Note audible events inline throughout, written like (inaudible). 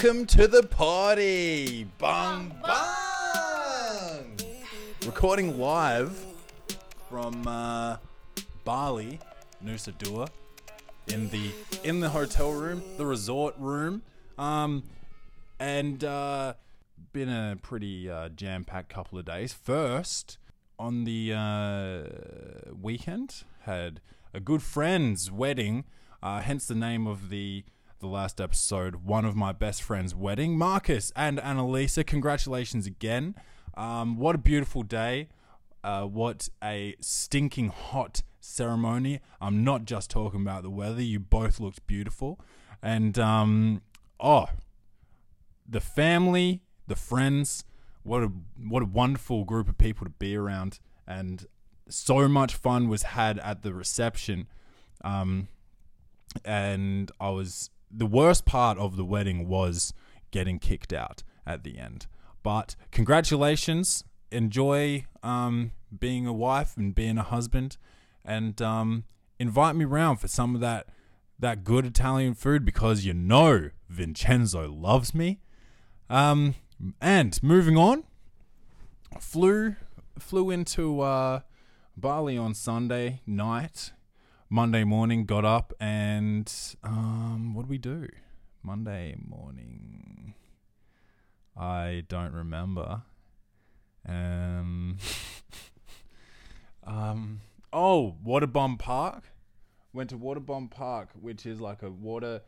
Welcome to the party. Bung bung. Recording live from uh, Bali, Nusa Dua, in the in the hotel room, the resort room. Um, and uh, been a pretty uh, jam-packed couple of days. First, on the uh, weekend, had a good friend's wedding. Uh, hence the name of the the last episode. One of my best friends' wedding. Marcus and Annalisa, congratulations again. Um, what a beautiful day. Uh, what a stinking hot ceremony. I'm not just talking about the weather. You both looked beautiful. And, um, oh, the family, the friends, what a what a wonderful group of people to be around, and so much fun was had at the reception. Um, and I was the worst part of the wedding was getting kicked out at the end. But congratulations, enjoy um, being a wife and being a husband, and um, invite me round for some of that that good Italian food because you know Vincenzo loves me. Um, and moving on, flew flew into uh, Bali on Sunday night. Monday morning, got up and um, what did we do? Monday morning, I don't remember. Um, (laughs) um, oh, Waterbom Park. Went to Waterbom Park, which is like a water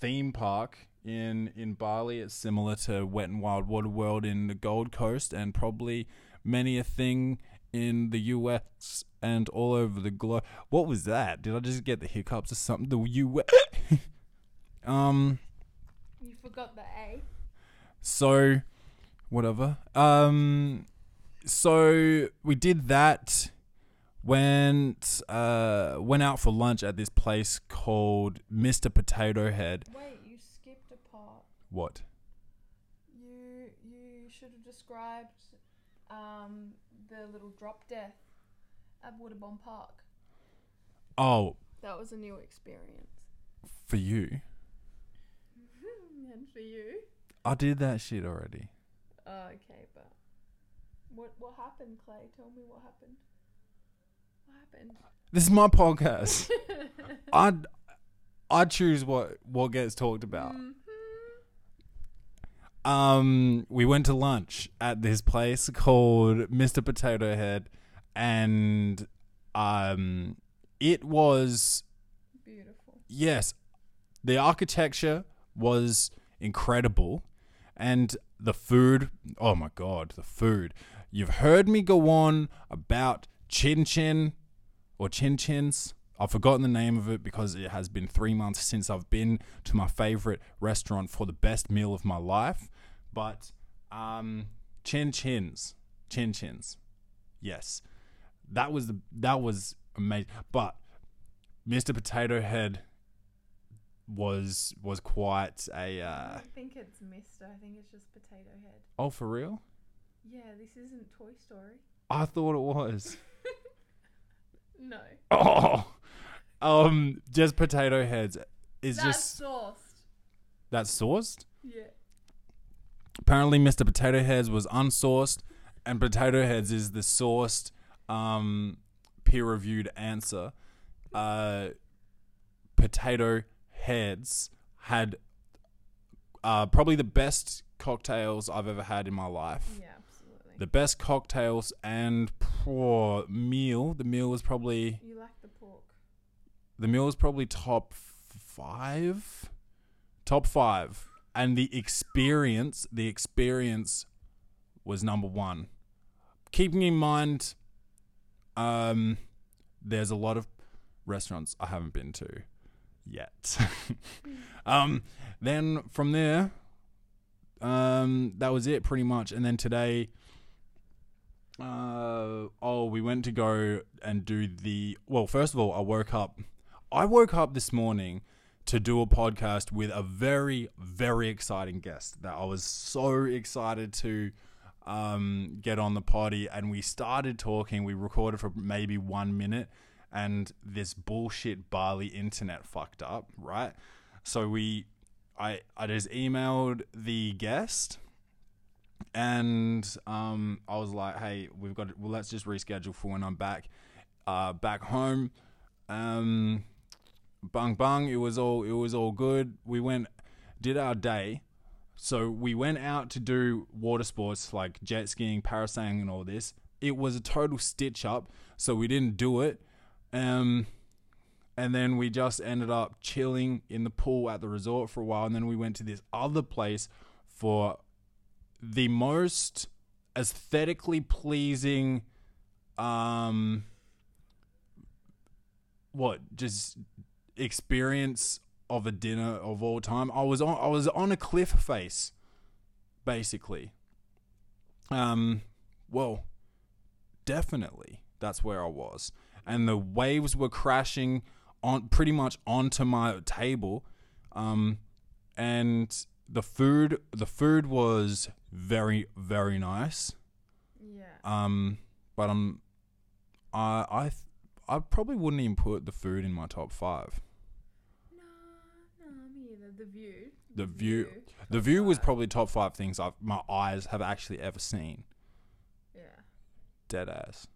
theme park in in Bali. It's similar to Wet and Wild Water World in the Gold Coast, and probably many a thing in the US and all over the globe. What was that? Did I just get the hiccups or something? The US. (laughs) um. You forgot the A. So, whatever. Um. So we did that. Went uh went out for lunch at this place called Mr. Potato Head. Wait, you skipped a part. What? You you should have described um the little drop death at Waterbom Park. Oh, That was a new experience. for you. (laughs) and for you? I did that shit already. Oh, okay, but what what happened, Clay? Tell me what happened. What happened? This is my podcast. (laughs) I I choose what what gets talked about. Mhm. Um, we went to lunch at this place called Mr. Potato Head, and um, it was Beautiful. yes, the architecture was incredible, and the food. Oh my god, the food! You've heard me go on about chin chin or chin chins. I've forgotten the name of it because it has been three months since I've been to my favorite restaurant for the best meal of my life. But um, chin chins, chin chins, yes, that was the that was amazing. But Mr. Potato Head was was quite a I uh, don't think it's Mister. I think it's just Potato Head. oh for real. Yeah, this isn't Toy Story. I thought it was. (laughs) No. Oh, um, just potato heads is That's just sauced. that's sourced. Yeah. Apparently, Mr. Potato Heads was unsourced, and Potato Heads is the sourced, um, peer-reviewed answer. Uh, potato Heads had uh, probably the best cocktails I've ever had in my life. Yeah, absolutely. The best cocktails and poor meal. The meal was probably you like the pork. The meal was probably top five. Top five. And the experience the experience was number one. Keeping in mind um there's a lot of restaurants i haven't been to yet. (laughs) Um then from there um that was it pretty much. And then today uh oh we went to go and do the well first of all i woke up I woke up this morning to do a podcast with a very, very exciting guest that I was so excited to um, get on the potty. And we started talking. We recorded for maybe one minute, and this bullshit Bali internet fucked up, right? So we I I just emailed the guest, and um, I was like, hey, we've got well, let's just reschedule for when I'm back, uh, back home. Um, bung bung, it was all it was all good. We went, did our day. So we went out to do water sports like jet skiing, parasailing, and all this. It was a total stitch up, so we didn't do it. Um, and then we just ended up chilling in the pool at the resort for a while, and then we went to this other place for the most aesthetically pleasing, um, what just experience of a dinner of all time. I was on I was on a cliff face, basically. Um, well, definitely that's where I was, and the waves were crashing on pretty much onto my table, um, and the food the food was very very nice. Yeah. Um, but I'm I I I probably wouldn't even put the food in my top five. no, no, me either. The view. The view- The view was probably top five things I've my eyes have actually ever seen. Yeah. Dead ass.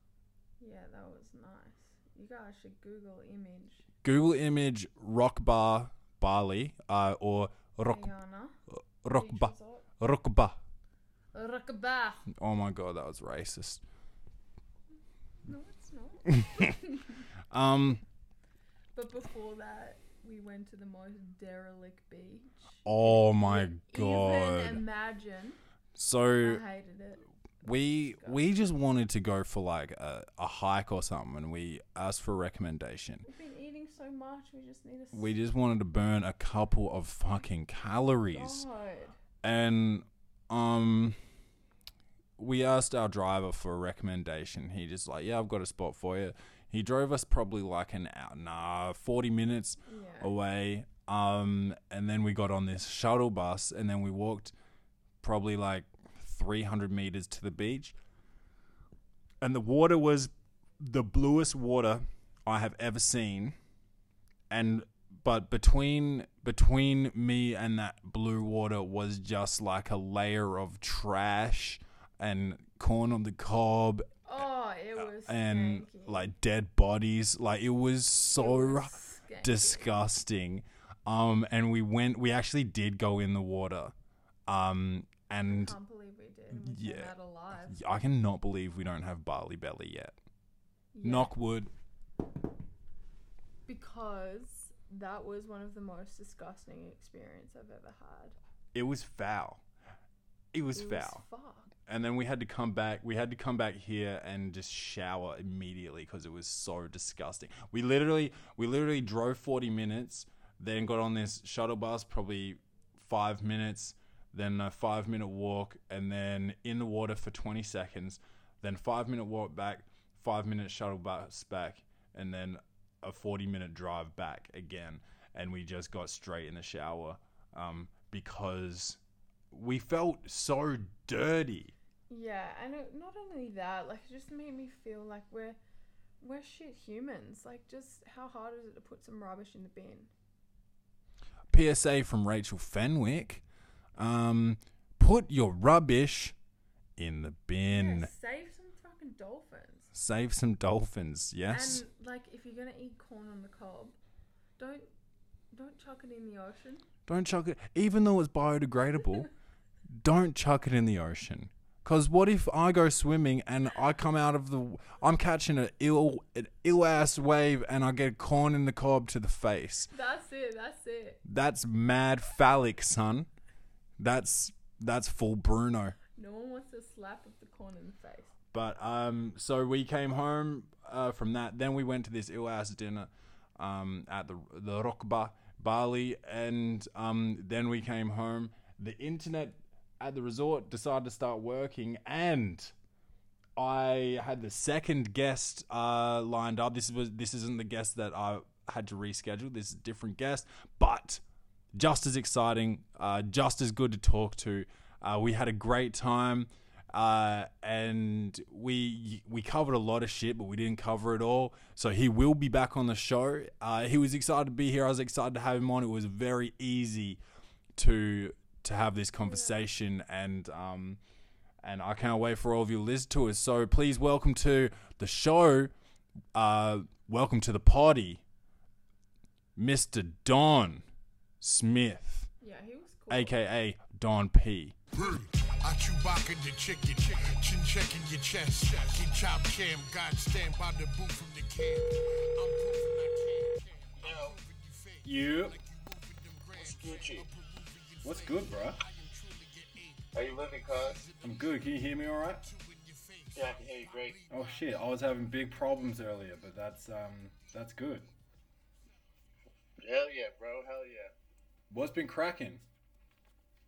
Yeah, that was nice. You guys should Google image Google image rock bar Bali, uh, or rock Guyana. rock bar rock bar. Oh my god, that was racist. No, it's not. (laughs) (laughs) Um. But before that, we went to the most derelict beach. Oh my god! Even god. imagine. So I hated it. we we just wanted to go for like a, a hike or something, and we asked for a recommendation. We've been eating so much, we just need a. We just wanted to burn a couple of fucking calories. God. and um we asked our driver for a recommendation he just like yeah i've got a spot for you he drove us probably like an hour nah 40 minutes Yeah. away. Um and then we got on this shuttle bus and then we walked probably like 300 meters to the beach. And the water was the bluest water i have ever seen. And but between between me and that blue water was just like a layer of trash and corn on the cob was. and like dead bodies like it was It so was disgusting um and we went we actually did go in the water um and I can't believe we did. and We yeah. i cannot believe we don't have Bali belly yet Yeah, knock wood Because that was one of the most disgusting experience I've ever had. it was foul it was it foul Was fuck. And then we had to come back we had to come back here and just shower immediately because it was so disgusting. We literally we literally drove 40 minutes then got on this shuttle bus probably five minutes then a five minute walk and then in the water for 20 seconds then five minute walk back five minute shuttle bus back and then a 40 minute drive back again. And we just got straight in the shower um, because we felt so dirty Yeah, and it, not only that, like it just made me feel like we're we're shit humans. Like, just how hard is it to put some rubbish in the bin? PSA from Rachel Fenwick. Um, put your rubbish in the bin. Yeah, save some fucking dolphins. Save some dolphins. Yes. And like, if you're gonna eat corn on the cob, don't don't chuck it in the ocean. don't chuck it, even though it's biodegradable. (laughs) don't chuck it in the ocean. Cause what if I go swimming and I come out of the, I'm catching an ill, an ill ass wave and I get corn in the cob to the face. That's it. That's it. That's mad phallic, son. That's that's full Bruno. No one wants to slap up the corn in the face. But um, so we came home uh, from that. Then we went to this ill ass dinner um, at the the Rock Bar Bali, and um, then we came home. The internet at the resort decided to start working, and I had the second guest uh, lined up. This was this isn't the guest that I had to reschedule. This is a different guest, but just as exciting, uh, just as good to talk to. Uh, we had a great time, uh, and we we covered a lot of shit, but we didn't cover it all. So he will be back on the show. Uh, he was excited to be here. I was excited to have him on. It was very easy to to have this conversation and um and I can't wait for all of you to listen to us. So please welcome to the show, uh, welcome to the party, Mr. Don Smith, Yeah, he was cool. aka Don P. I Chewbacca the chicken, chin checking your chest. Get chop cam, God stand by the boot from the camp. I'm proving I can. I'm you fake. Like you moving them grams. Gucci. What's good, bro? How you living, cuz? I'm good. Can you hear me all right? Yeah, I can hear you great. Oh shit, I was having big problems earlier, but that's um that's good. Hell yeah, bro. Hell yeah. What's been cracking?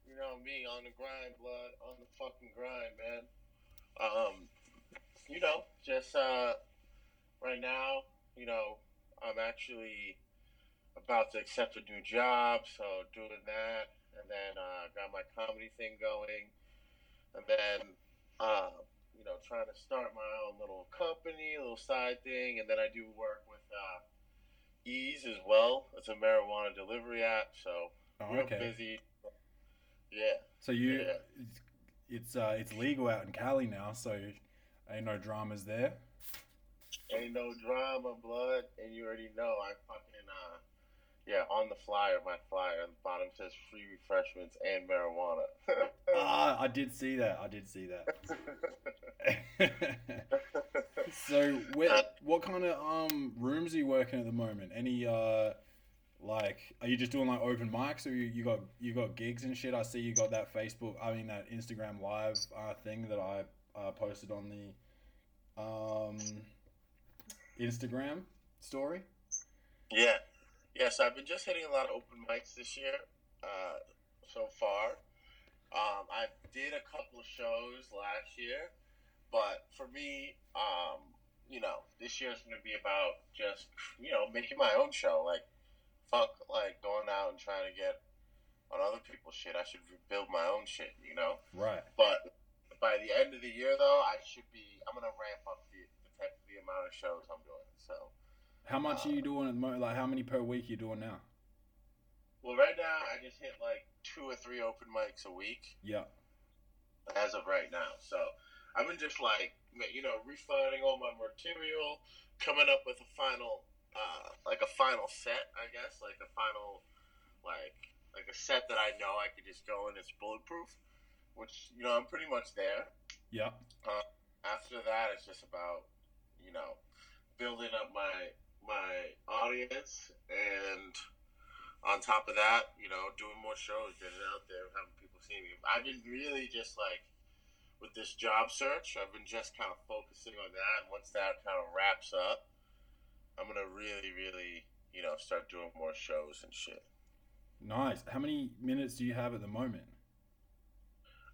You know me on the grind, blood, on the fucking grind, man. Um, you know, just uh, right now, you know, I'm actually about to accept a new job, so doing that, and then uh, got my comedy thing going, and then uh, you know, trying to start my own little company, a little side thing, and then I do work with uh, Eaze as well. It's a marijuana delivery app, so Oh, real okay. busy. Yeah. So you, Yeah. it's it's, uh, it's legal out in Cali now, so ain't no dramas there. Ain't no drama, blood, and you already know I fucking uh yeah, on the flyer, my flyer on the bottom says free refreshments and marijuana. (laughs) Ah, I did see that. I did see that. (laughs) so, where, what kind of um rooms are you working at the moment? Any uh, like, are you just doing like open mics, or you, you got you got gigs and shit? I see you got that Facebook, I mean that Instagram live uh, thing that I uh, posted on the um Instagram story. yeah. Yeah, so I've been just hitting a lot of open mics this year, uh, so far. Um, I did a couple of shows last year, but for me, um, you know, this year's gonna be about just, you know, making my own show. Like, fuck, like going out and trying to get on other people's shit. I should build my own shit, you know. Right. But by the end of the year, though, I should be. I'm gonna ramp up the the, type, the amount of shows I'm doing. So, How much are you doing at the moment? Like, how many per week you doing now? well, right now I just hit like two or three open mics a week Yeah. as of right now. So I've been just like, you know, refining all my material, coming up with a final, uh, like a final set, I guess, like a final, like like a set that I know I could just go and it's bulletproof. Which you know I'm pretty much there. Yeah. after that it's just about you know building up my my audience and on top of that you know doing more shows getting out there having people see me i've been really just like with this job search i've been just kind of focusing on that and once that kind of wraps up i'm gonna really really you know start doing more shows and shit Nice. How many minutes do you have at the moment?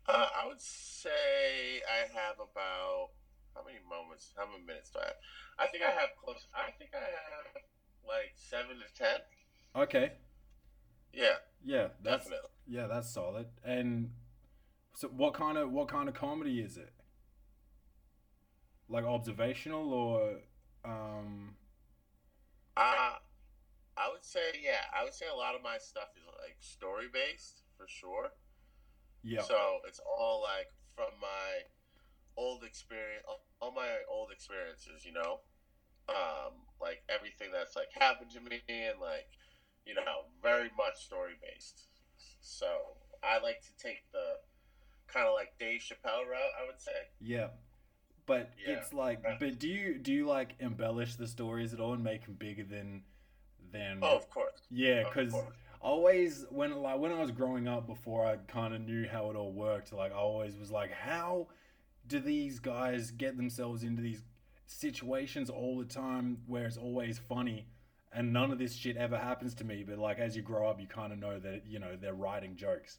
uh, i would say i have about how many moments how many minutes do i have i think i have close i think i have like seven to ten Okay. yeah Yeah, that's definitely yeah, that's solid. And so, what kind of what kind of comedy is it? Like observational or um? uh, i would say yeah i would say a lot of my stuff is like story based for sure Yeah. So it's all like from my old experience, all my old experiences, you know, um, like everything that's like happened to me, and like, you know, very much story based. So I like to take the kind of like Dave Chappelle route, I would say. Yeah. But Yeah. it's like, but do you do you like embellish the stories at all and make them bigger than than? Oh, of course. yeah, because always when like when I was growing up before I kind of knew how it all worked, like I always was like, how do these guys get themselves into these situations all the time where it's always funny and none of this shit ever happens to me, but like as you grow up you kind of know that you know they're writing jokes.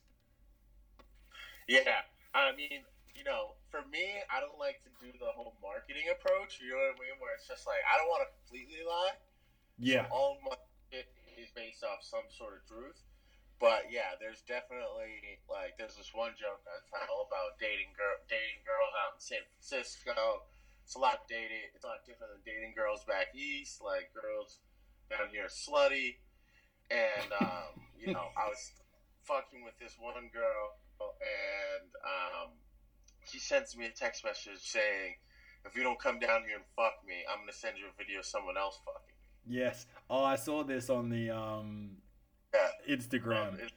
Yeah, I mean, you know, for me, I don't like to do the whole marketing approach. You know what I mean? Where it's just like I don't want to completely lie. Yeah. all my shit is based off some sort of truth. But yeah, there's definitely like there's this one joke I tell about dating girl dating girls out in San Francisco. It's a lot dating. It's a lot different than dating girls back east. Like girls down here are slutty, and um, you know I was fucking with this one girl, and um, she sends me a text message saying, "If you don't come down here and fuck me, I'm gonna send you a video of someone else fucking me." Yes. Oh, I saw this on the um, Yeah. Instagram. Um, it-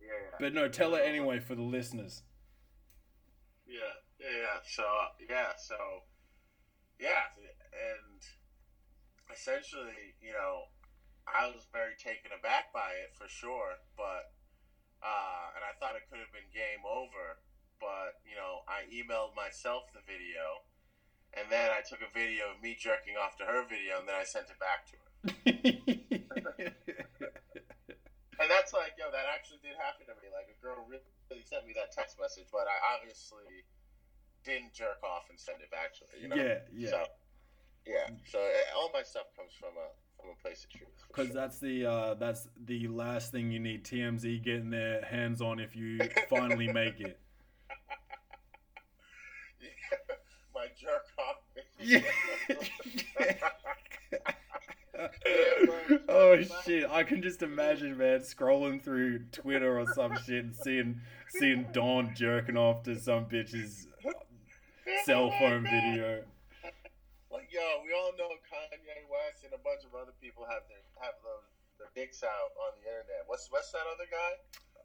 yeah. But no, tell it anyway for the listeners. Yeah, yeah, yeah. So yeah, so yeah, and essentially, you know, I was very taken aback by it for sure, but uh, and I thought it could have been game over, but you know, I emailed myself the video, and then I took a video of me jerking off to her video, and then I sent it back to her. (laughs) And that's like, yo, that actually did happen to me. Like a girl really sent me that text message, but I obviously didn't jerk off and send it back to her. You know? yeah, yeah. So, yeah. So uh, all my stuff comes from a from a place of truth. Because sure. that's the uh, that's the last thing you need TMZ getting their hands on if you finally make it. (laughs) (laughs) yeah, my jerk off. Yeah. (laughs) (laughs) oh shit! I can just imagine, man, scrolling through Twitter or some shit and seeing seeing Don jerking off to some bitch's cell phone video. Like yo, we all know Kanye West and a bunch of other people have their have those their dicks out on the internet. What's what's that other guy?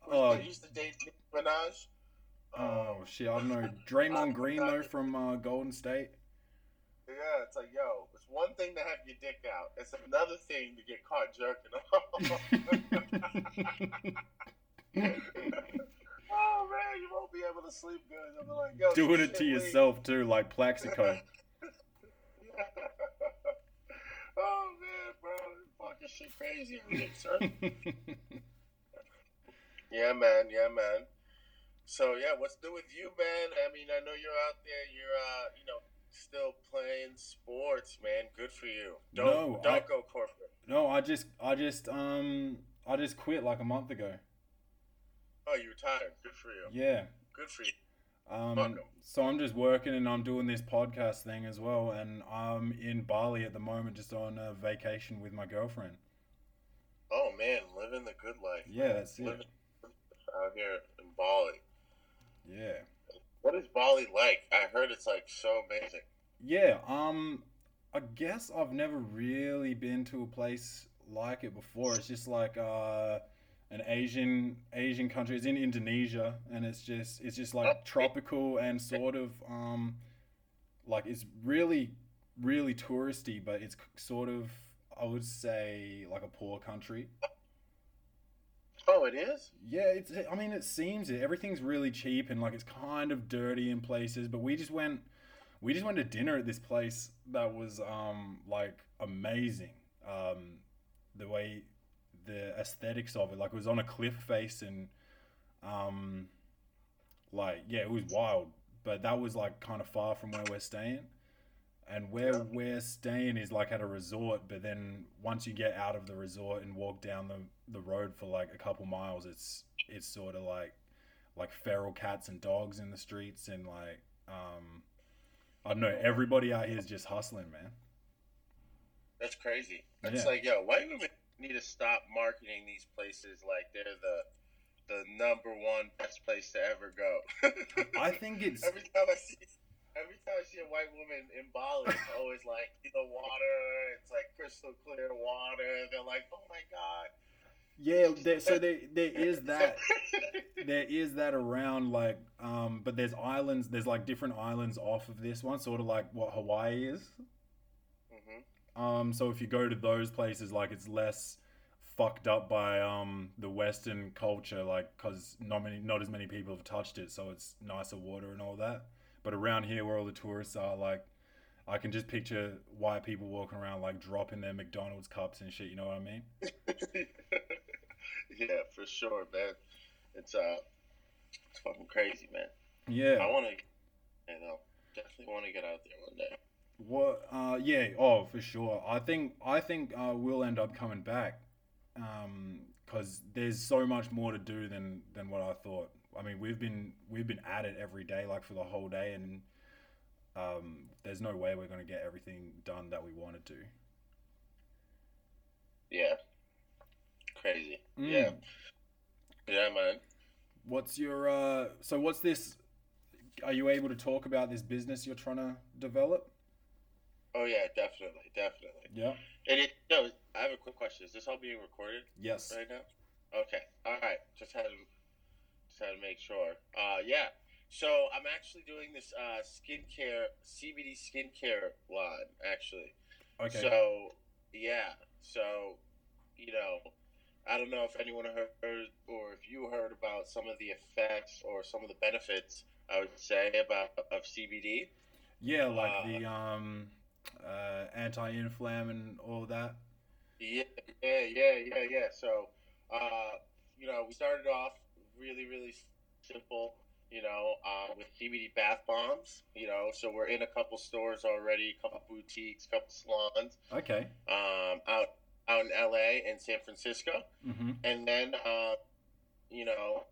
Oh, Who used to date Minaj. oh shit! I don't know. Draymond (laughs) Green though from uh, Golden State. Yeah, it's like, yo, one thing to have your dick out. It's another thing to get caught jerking off. (laughs) oh man, you won't be able to sleep good. Like, Doing it to yourself too, like Plaxico. (laughs) (laughs) oh man, bro, fucking shit crazy, son. Yeah, man. Yeah, man. So yeah, what's new with you, man? I mean, I know you're out there. You're, uh, you know, still playing sports, man. Good for you. Don't No, don't I- go corporate. no, I just, I just, um, I just quit like a month ago. Oh, you retired. Good for you. Yeah. Good for you. Um, so I'm just working and I'm doing this podcast thing as well, and I'm in Bali at the moment, just on a vacation with my girlfriend. Oh man, living the good life. Yeah, that's it. Living out here in Bali. Yeah. What is Bali like? I heard it's like so amazing. Yeah, um, I guess I've never really been to a place like it before. It's just like uh, an Asian Asian country. It's in Indonesia, and it's just it's just like tropical and sort of um, like it's really really touristy, but it's sort of I would say like a poor country. Oh, it is. Yeah, it's. I mean, it seems it. Everything's really cheap and like it's kind of dirty in places. But we just went, we just went to dinner at this place that was um like amazing. Um, the way, the aesthetics of it, like it was on a cliff face and, um, like yeah, it was wild. But that was like kind of far from where we're staying. And where Yeah. we're staying is like at a resort, but then once you get out of the resort and walk down the, the road for like a couple miles, it's it's sort of like like feral cats and dogs in the streets and like um I don't know, everybody out here is just hustling, man. That's crazy. It's Yeah. like, yo, white women need to stop marketing these places like they're the the number one best place to ever go. I (laughs) think it's every time I see every time I see a white woman in Bali, it's (laughs) always like the water. It's like crystal clear water. They're like, oh my god. yeah, (laughs) there, so there there is that there is that around like um but there's islands there's like different islands off of this one, sort of like what Hawaii is. hmm Um, so if you go to those places, like it's less fucked up by um the Western culture, like because not many, not as many people have touched it, so it's nicer water and all that. But around here, where all the tourists are, like, I can just picture white people walking around like dropping their McDonald's cups and shit. You know what I mean? (laughs) yeah, for sure, man. It's uh, it's fucking crazy, man. Yeah. I want to, you know, definitely want to get out there one day. What? Uh, yeah. Oh, for sure. I think I think uh, we'll end up coming back, um, because there's so much more to do than than what I thought. I mean, we've been we've been at it every day, like for the whole day, and um, there's no way we're gonna get everything done that we wanted to. Yeah. Crazy. Mm. Yeah. Yeah, man. What's your uh? So what's this? Are you able to talk about this business you're trying to develop? Oh yeah, definitely, definitely. Yeah. And it no, I have a quick question. Is this all being recorded Yes. right now? Okay. All right. Just had to just had to make sure. Uh, yeah. So I'm actually doing this uh, skincare CBD skincare line actually. Okay. So yeah. So you know, I don't know if anyone heard or if you heard about some of the effects or some of the benefits. I would say about of CBD. yeah, like uh, the um, uh, anti-inflam and all that. Yeah, yeah, yeah, yeah, yeah. So, uh, you know, we started off really, really simple, you know, uh, with CBD bath bombs, you know, so we're in a couple stores already, a couple boutiques, a couple salons, Okay. um, out, out in LA and San Francisco. Mm-hmm. And then, uh, you know,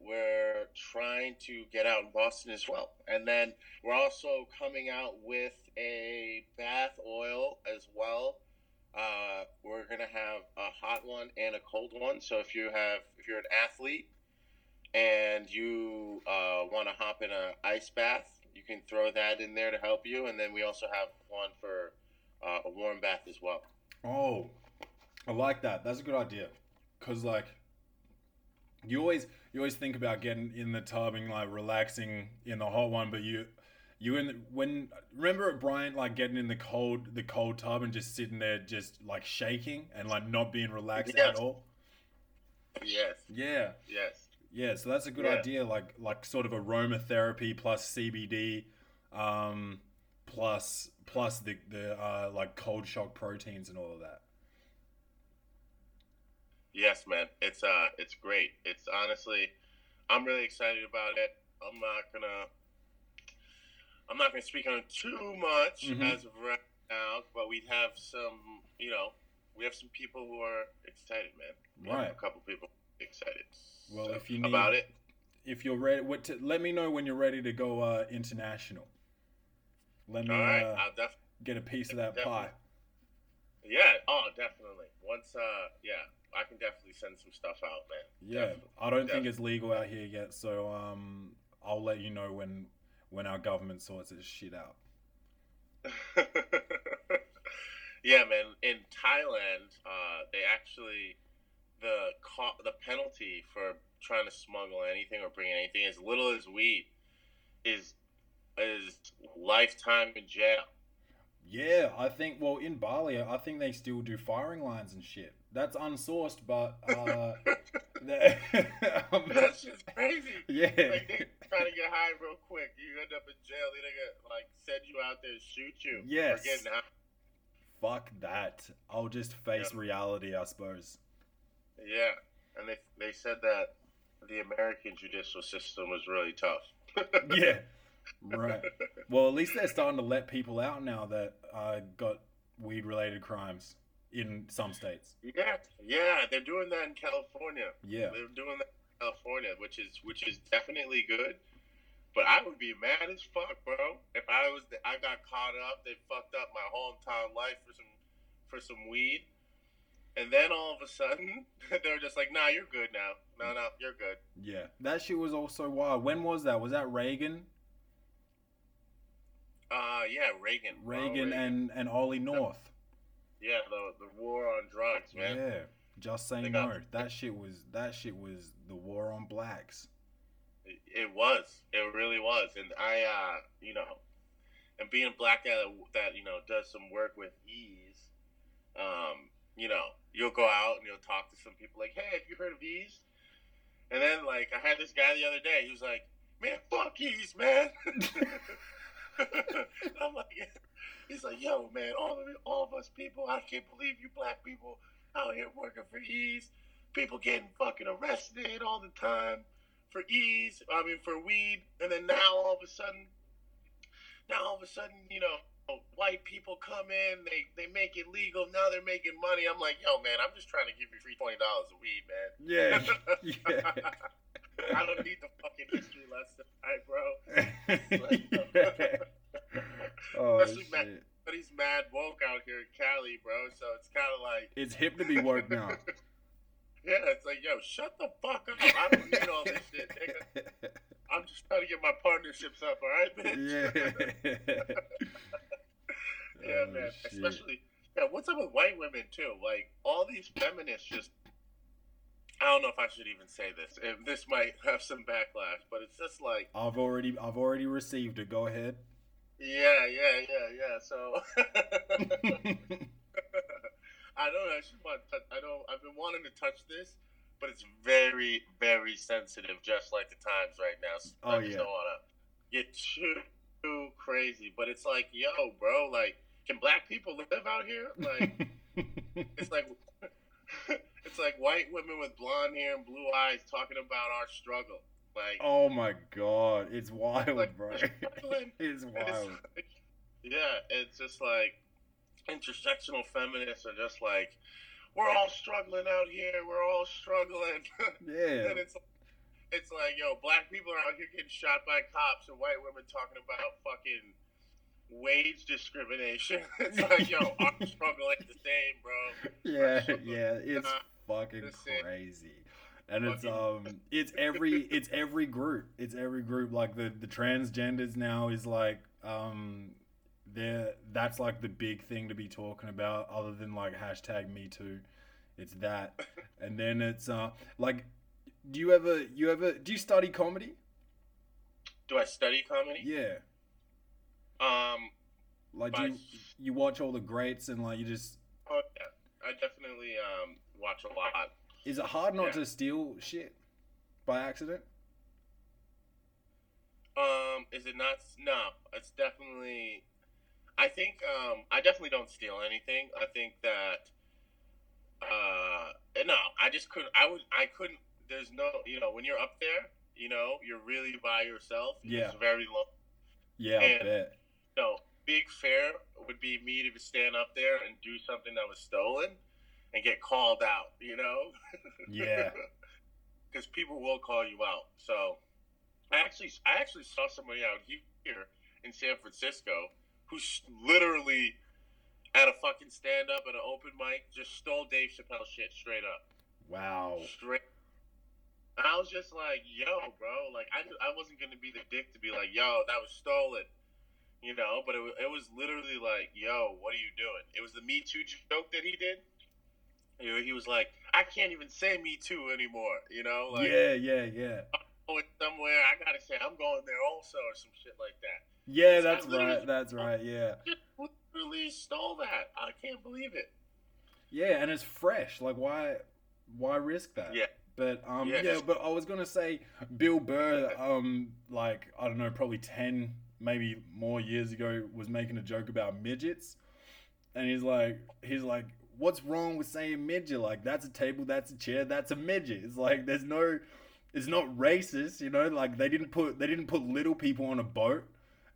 we're trying to get out in Boston as well. And then we're also coming out with a bath oil as well. Uh, we're gonna have a hot one and a cold one. So if you have, if you're an athlete and you uh, want to hop in a ice bath, you can throw that in there to help you. And then we also have one for uh, a warm bath as well. Oh, I like that. That's a good idea. Cause like, you always you always think about getting in the tub and like relaxing in the hot one, but you you in when remember Brian like getting in the cold the cold tub and just sitting there just like shaking and like not being relaxed Yes. at all. Yes, Yeah. yes. Yeah, so that's a good Yeah. idea. Like like sort of aromatherapy plus CBD, um, plus plus the the uh, like cold shock proteins and all of that. Yes, man. It's uh it's great. It's honestly I'm really excited about it. I'm not gonna I'm not gonna speak on it too much Mhm. as of right now, but we have some you know, we have some people who are excited, man. We have Right. A couple people excited. Well, if you need- about it. If you're ready, what to, let me know when you're ready to go uh, international. Let me right, uh, I'll def get a piece of that definitely. pie. Yeah, oh definitely. Once uh yeah, I can definitely send some stuff out, man. Yeah, Definitely. I don't think it's legal out here yet, so um, I'll let you know when when our government sorts its shit out. (laughs) yeah, man. In Thailand, uh, they actually the co- the penalty for trying to smuggle anything or bring anything as little as weed is is lifetime in jail. Yeah, I think. Well, in Bali, I think they still do firing lines and shit. That's unsourced, but uh, (laughs) (laughs) um, That's just crazy. yeah, Like they trying to get high real quick, you end up in jail. They nigga like send you out there and shoot you. Yes. For getting high. fuck that. I'll just face Yeah. reality, I suppose. Yeah, and they they said that the American judicial system was really tough. (laughs) Yeah, right. Well, at least they're starting to let people out now that uh, got weed-related crimes in some states. Yeah, yeah, they're doing that in California. Yeah, They're doing that in California, which is which is definitely good. But I would be mad as fuck, bro. If I was, I got caught up. They fucked up my whole entire life for some for some weed, and then all of a sudden (laughs) they're just like, "Nah, you're good now. No, no, you're good." yeah. That shit was also wild. When was that? Was that Reagan? Uh, yeah, Reagan. bro, Reagan and and Ollie North. yeah, the the war on drugs, man. Yeah, just say They no. That shit was that shit was the war on blacks. It, it was. It really was. And I, uh, you know, and being a black guy that, that you know does some work with Eaze, um, you know, you'll go out and you'll talk to some people like, "Hey, have you heard of Eaze?" And then like I had this guy the other day. He was like, "Man, fuck Eaze, man." (laughs) I'm like, he's like, "Yo, man, all of all of us people, I can't believe you black people out here working for Eaze. People getting fucking arrested all the time." for Eaze, I mean for weed, and then now all of a sudden, now all of a sudden, you know, white people come in, they they make it legal. Now they're making money. I'm like, yo, man, I'm just trying to give you free twenty dollars a weed, man. Yeah, (laughs) yeah. I don't need the fucking history lesson, right, bro. yeah. (laughs) Oh Especially shit! But he's mad woke out here in Cali, bro. So it's kind of like, It's hip to be woke now. (laughs) yeah, it's like, yo, shut the fuck up. I don't need all this shit, nigga. I'm just trying to get my partnerships up, all right, bitch? yeah. (laughs) Yeah, Oh, man. shit. Especially, yeah. What's up with white women too? Like all these feminists just. I don't know if I should even say this. And this might have some backlash, but it's just like, I've already I've already received it. Go ahead. yeah, yeah, yeah, yeah. So (laughs) (laughs) I don't know. I should want. To, I don't. I've been wanting to touch this, but it's very, very sensitive, just like the times right now. So Oh, I just yeah. don't want to get too, too crazy. But it's like, yo, bro, like, can black people live out here? Like. (laughs) It's like (laughs) it's like white women with blonde hair and blue eyes talking about our struggle. Like, oh my god, it's wild, like bro. It's (laughs) wild. it's like- yeah, it's just like intersectional feminists are just like, we're all struggling out here. We're all struggling. (laughs) Yeah. and it's it's like, yo, black people are out here getting shot by cops, and white women talking about fucking wage discrimination. (laughs) it's like, yo, (laughs) our struggle ain't the same, bro. Yeah, yeah, it's fucking crazy. And it's um it's every it's every group. It's every group like the the transgenders now is like um they're that's like the big thing to be talking about other than like hashtag me too. It's that. (laughs) And then it's uh like do you ever you ever do you study comedy? Do I study comedy? Yeah. Um, Like do you, you watch all the greats and like you just oh yeah, I definitely um watch a lot. is it hard not Yeah. to steal shit by accident? Um, is it not? No, it's definitely. I think um, I definitely don't steal anything. I think that. Uh, no, I just couldn't. I would. I couldn't. There's no. You know, when you're up there, you know, you're really by yourself. Yeah. It's very low. Yeah, I And- bet. No, big fair would be me to stand up there and do something that was stolen, and get called out. You know. Yeah. (laughs) because people will call you out. So, I actually, I actually saw somebody out here in San Francisco who's literally at a fucking stand up at an open mic just stole Dave Chappelle shit straight up, Wow. straight. And I was just like, yo, bro, like I, I wasn't gonna be the dick to be like, yo, that was stolen. You know, but it was, it was literally like, yo, what are you doing? It was the Me Too joke that he did. You know, he was like, I can't even say Me Too anymore. You know, like, yeah, yeah, yeah. going somewhere, I gotta say I'm going there also, or some shit like that. Yeah, that's right. That's right. Yeah. Literally stole that. I can't believe it. Yeah, and it's fresh. Like why why risk that? Yeah. But um Yeah. yeah, but I was going to say Bill Burr um like I don't know, probably 10 maybe more years ago was making a joke about midgets. And he's like he's like what's wrong with saying midget? Like that's a table, that's a chair, that's a midget. It's like there's no it's not racist, you know? Like they didn't put they didn't put little people on a boat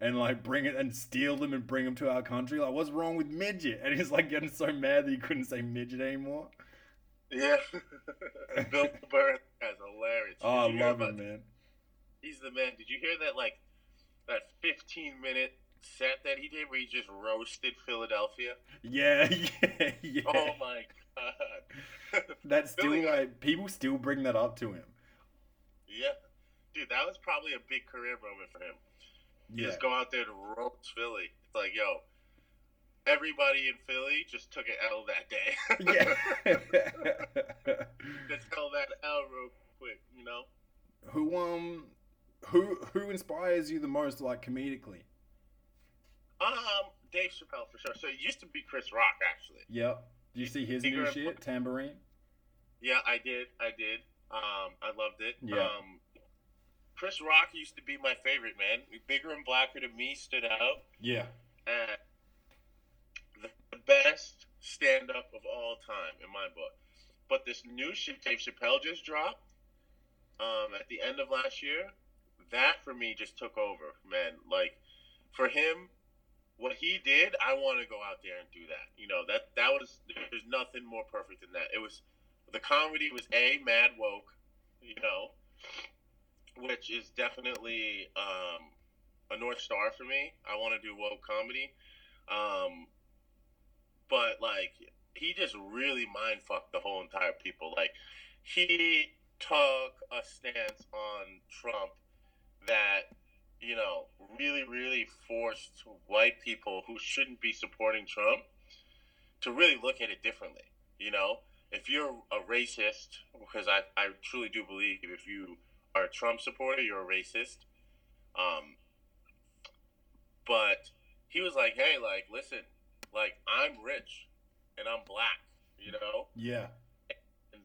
and like bring it and steal them and bring them to our country. Like what's wrong with midget? And he's like getting so mad that he couldn't say midget anymore. Yeah. (laughs) Bill Burr guy's hilarious. Oh, I Did love him, man. He's the man. Did you hear that like that 15 minute set that he did where he just roasted Philadelphia? Yeah, (laughs) yeah, yeah. Oh my god. (laughs) That's still Billy- like people still bring that up to him. yeah. Dude, that was probably a big career moment for him. Yeah, Just go out there to roast Philly. It's like, yo, everybody in Philly just took an L that day. (laughs) yeah. (laughs) just tell that L real quick, you know? who um, who who inspires you the most, like comedically? Um, Dave Chappelle for sure. So it used to be Chris Rock, actually. Yep. Do you see his new shit, Tamborine? Yeah, I did. I did. Um, I loved it. Yeah. Um, Chris Rock used to be my favorite, man. Bigger and Blacker to me stood out Yeah. as the the best stand up of all time in my book. But this new shit Dave Chappelle just dropped um, at the end of last year, that for me just took over, man. Like, for him, what he did, I want to go out there and do that. You know, that that was there's nothing more perfect than that. It was the comedy was a mad woke, you know, which is definitely um, a north star for me. I want to do woke comedy, um, but like he just really mind fucked the whole entire people. Like he took a stance on Trump that you know really really forced white people who shouldn't be supporting Trump to really look at it differently. You know, if you're a racist, because I, I truly do believe if you are a Trump supporter, you're a racist. Um, but he was like, hey, like, listen, like, I'm rich and I'm black, you know? Yeah. And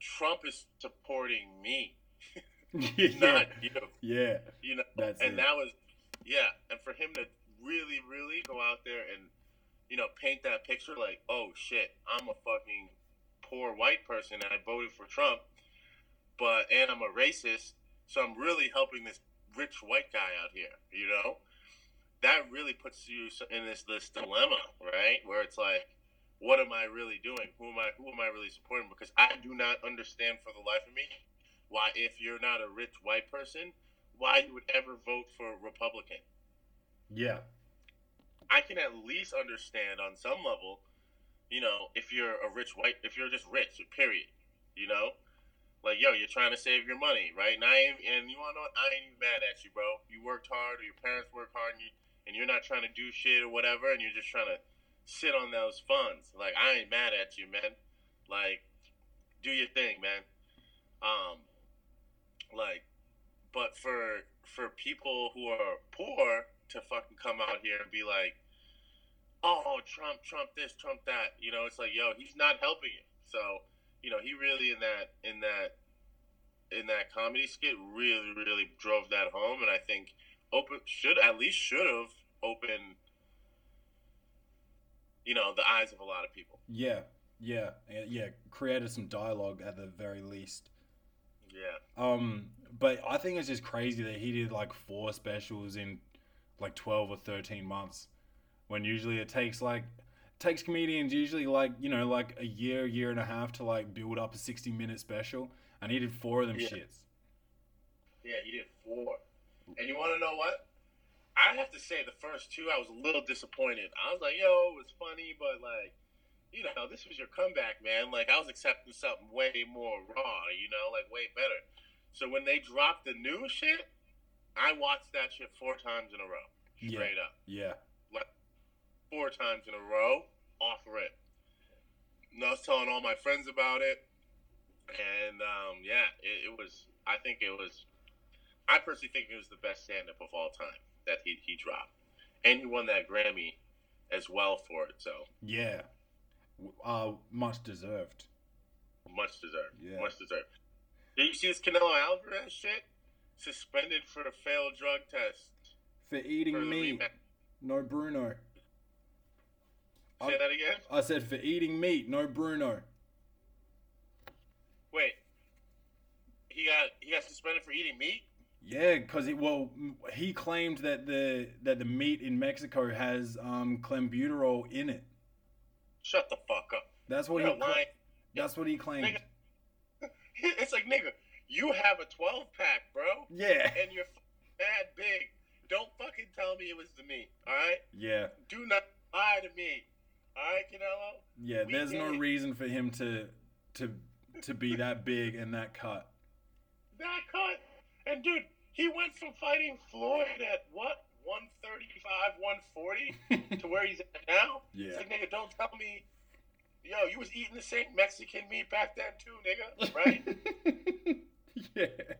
Trump is supporting me, (laughs) yeah. (laughs) not you. Yeah. You know, That's and it. that was, yeah. And for him to really, really go out there and, you know, paint that picture like, oh shit, I'm a fucking poor white person and I voted for Trump, but and I'm a racist, so I'm really helping this rich white guy out here. You know, that really puts you in this this dilemma, right? Where it's like, what am I really doing? Who am I? Who am I really supporting? Because I do not understand for the life of me why, if you're not a rich white person, why you would ever vote for a Republican. Yeah. I can at least understand on some level, you know, if you're a rich white, if you're just rich, period. You know, like yo, you're trying to save your money, right? And I ain't, and you wanna know. I ain't even mad at you, bro. You worked hard, or your parents worked hard, and you and you're not trying to do shit or whatever, and you're just trying to sit on those funds. Like I ain't mad at you, man. Like, do your thing, man. Um, like, but for for people who are poor to fucking come out here and be like, oh, Trump, Trump this, Trump that. You know, it's like, yo, he's not helping you. So, you know, he really in that in that in that comedy skit really, really drove that home, and I think open should at least should have opened, you know, the eyes of a lot of people. Yeah. Yeah. Yeah. Yeah. Created some dialogue at the very least. Yeah, Um, but I think it's just crazy that he did like four specials in like twelve or thirteen months, when usually it takes like takes comedians usually like you know like a year, year and a half to like build up a sixty minute special, and he did four of them Yeah. shits. yeah, he did four. And you want to know what? I have to say, the first two, I was a little disappointed. I was like, yo, it was funny, but like, you know, this was your comeback, man. Like, I was expecting something way more raw, you know, like way better. So when they dropped the new shit, I watched that shit four times in a row, Yeah. straight up, Yeah. Four times in a row, off rip. And I was telling all my friends about it, and um, yeah, it, it was. I think it was. I personally think it was the best stand-up of all time that he, he dropped, and he won that Grammy as well for it. So Yeah. Uh, much deserved. much deserved. Yeah. Much deserved. Did you see this Canelo Alvarez shit? Suspended for a failed drug test. For eating For meat. rematch. No Bruno. Say I- that again. I said for eating meat, no Bruno. Wait. He got he got suspended for eating meat. Yeah, because it well, he claimed that the that the meat in Mexico has um clenbuterol in it. Shut the fuck up. That's what You're he. lying. That's what he claimed. Nigga. (laughs) It's like nigga, you have a 12 pack, bro, Yeah. and you're f- mad big. Don't fucking tell me it was the meat. All right. Yeah. Do not lie to me. All right, Canelo. Yeah. There's no reason for him to to to be that big and that cut. That cut. And dude, he went from fighting Floyd at what 135, 140 (laughs) to where he's at now. Yeah. It's like nigga, don't tell me. Yo, you was eating the same Mexican meat back then too, nigga. Right? (laughs) yeah.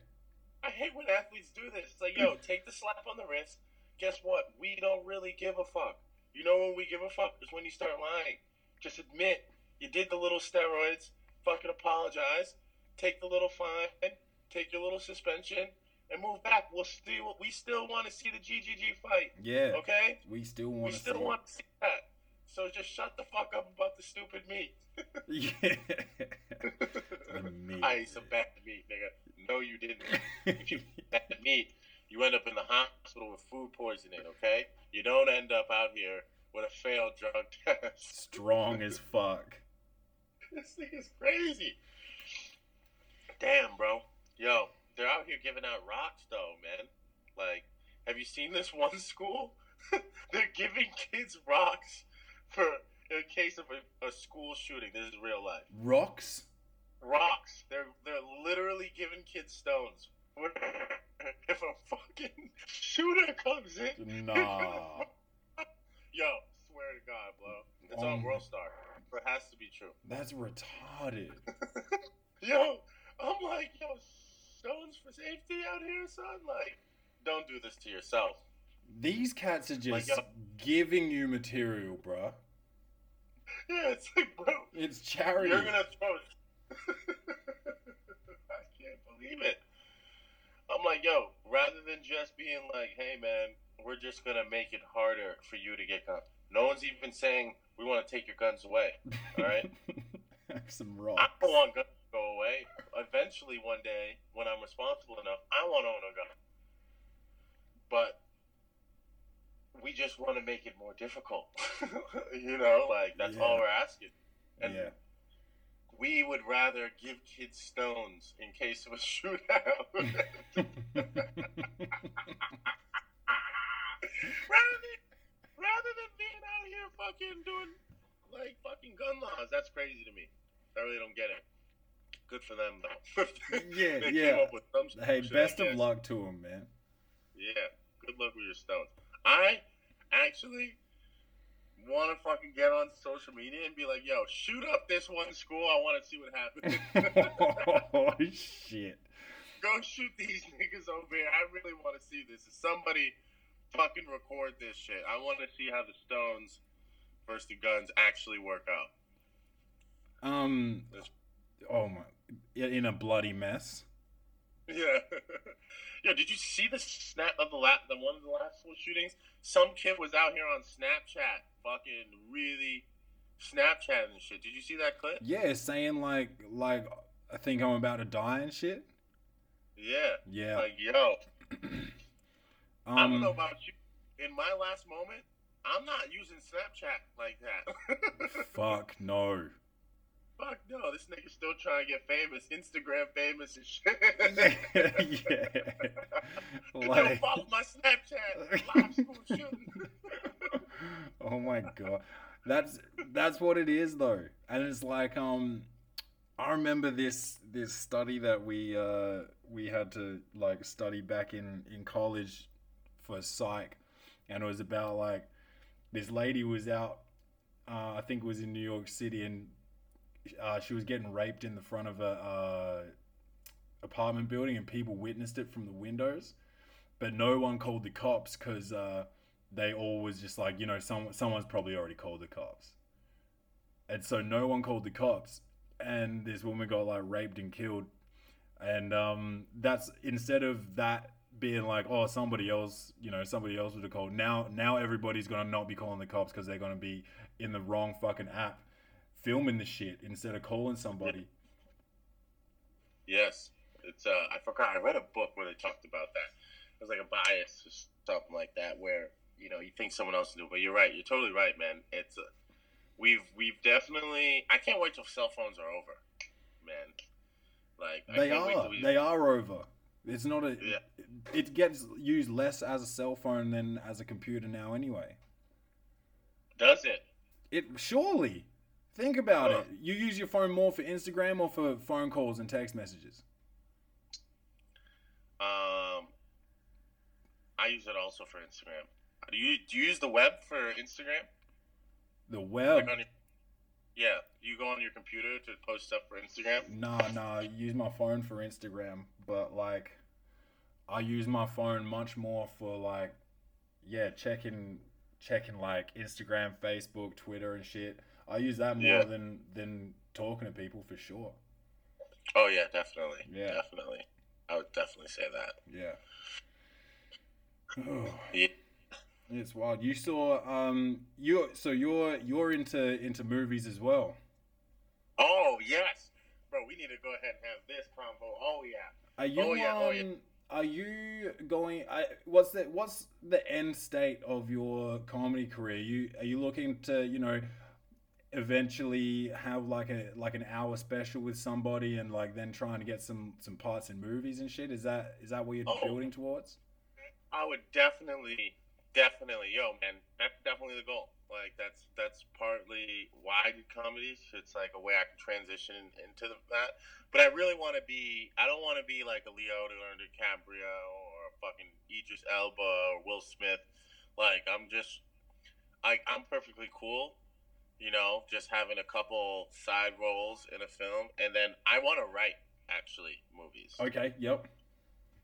I hate when athletes do this. It's like, yo, take the slap on the wrist. Guess what? We don't really give a fuck. You know when we give a fuck is when you start lying. Just admit you did the little steroids. Fucking apologize. Take the little fine. Take your little suspension and move back. We'll still we still want to see the GGG fight. Yeah. Okay? We still want to still see. want to see that. So just shut the fuck up about the stupid meat. (laughs) Yeah. (laughs) the meat. I ate some bad meat, nigga. No, you didn't. (laughs) if you bad meat, you end up in the hospital with food poisoning, okay? You don't end up out here with a failed drug (laughs) test. Strong as fuck. (laughs) this thing is crazy. Damn, bro. Yo, they're out here giving out rocks, though, man. Like, have you seen this (laughs) one school? they're giving kids rocks for in case of a, a school shooting. This is real life. Rocks. rocks. They're they're literally giving kids stones. (laughs) If a fucking shooter comes in, Nah. yo, swear to God, bro, it's Oh on um, World Star. It has to be true. That's retarded. (laughs) Yo, I'm like, yo, stones for safety out here, son. Like, don't do this to yourself. These cats are just Like, giving you material, bruh. (laughs) Yeah, it's like, bro, It's charity. you're gonna throw. I can't believe it. I'm like, yo, rather than just being like, hey, man, we're just gonna make it harder for you to get guns. No one's even saying we want to take your guns away. All right. (laughs) Some I rocks. don't want guns to go away. Eventually, one day, when I'm responsible enough, I want to own a gun. But we just want to make it more difficult. (laughs) you know, like that's all we're asking. And yeah. We would rather give kids stones in case of a (laughs) shootout (laughs) rather than rather than being out here fucking doing like fucking gun laws. That's crazy to me. I really don't get it. Good for them though. (laughs) Yeah, yeah. Came up with some hey, best of luck to them, man. Yeah. Good luck with your stones. I actually want to fucking get on social media and be like, "Yo, shoot up this one school. I want to see what happens." (laughs) oh shit. Go shoot these niggas over here. I really want to see this. If somebody fucking record this shit, I want to see how the Stones versus the Guns actually work out. Um. Oh my. In a bloody mess. Yeah. (laughs) Yo, did you see the snap of the last, the one of the last school shootings? Some kid was out here on Snapchat, fucking really Snapchatting and shit. Did you see that clip? Yeah, saying like like I think I'm about to die and shit. Yeah. Yeah. Like, yo, (clears throat) I don't know Um. about you. In my last moment, I'm not using Snapchat like that. (laughs) Fuck no. Fuck no, this nigga's still trying to get famous, Instagram famous and shit. (laughs) yeah. (laughs) Like. follow my Snapchat. (laughs) Live school shooting. oh my god that's that's what it is though and it's like um i remember this this study that we uh we had to like study back in in college for psych and it was about like this lady was out uh, i think it was in new york city and uh, she was getting raped in the front of a uh, apartment building and people witnessed it from the windows but no one called the cops because uh, they all was just like, you know, some someone's probably already called the cops. And so no one called the cops and this woman got like raped and killed. And um that's instead of that being like, oh, somebody else, you know, somebody else would have called. Now now everybody's gonna not be calling the cops because they're gonna be in the wrong fucking app filming the shit instead of calling somebody. Yes, it's. Uh, I forgot. I read a book where they talked about that. It was like a bias or something like that, where you know you think someone else will do, but you're right. You're totally right, man. It's. Uh, we've we've definitely. I can't wait till cell phones are over, man. Like I They are. we- They are over. It's not a. Yeah. It gets used less as a cell phone than as a computer now, anyway. Does it? It surely. Think about it. You use your phone more for Instagram or for phone calls and text messages. Um, I use it also for Instagram. Do you do you use the web for Instagram? The web. Like your, yeah, you go on your computer to post stuff for Instagram. Nah, nah. I use my phone for Instagram, but like, I use my phone much more for like, yeah, checking, checking like Instagram, Facebook, Twitter, and shit. I use that more Yeah. than than talking to people for sure. Oh yeah, definitely. Yeah. definitely. I would definitely say that. Yeah. Yeah. It's wild. You saw um you so you're you're into into movies as well. Oh yes, bro. We need to go ahead and have this convo. Oh yeah. Are you Oh, yeah, um oh, yeah. are you going I what's the what's the end state of your comedy career? You are you looking to, you know, eventually have like a like an hour special with somebody and like then trying to get some some parts in movies and shit? Is that is that what you're Oh. building towards? I would definitely, definitely, yo, man. That's definitely the goal. Like that's that's partly why I do comedies. It's like a way I can transition into the, that. But I really want to be. I don't want to be like a Leo Leonardo DiCaprio or a fucking Idris Elba or Will Smith. Like I'm just, I I'm perfectly cool. You know, just having a couple side roles in a film, and then I want to write actually movies. Okay. Yep.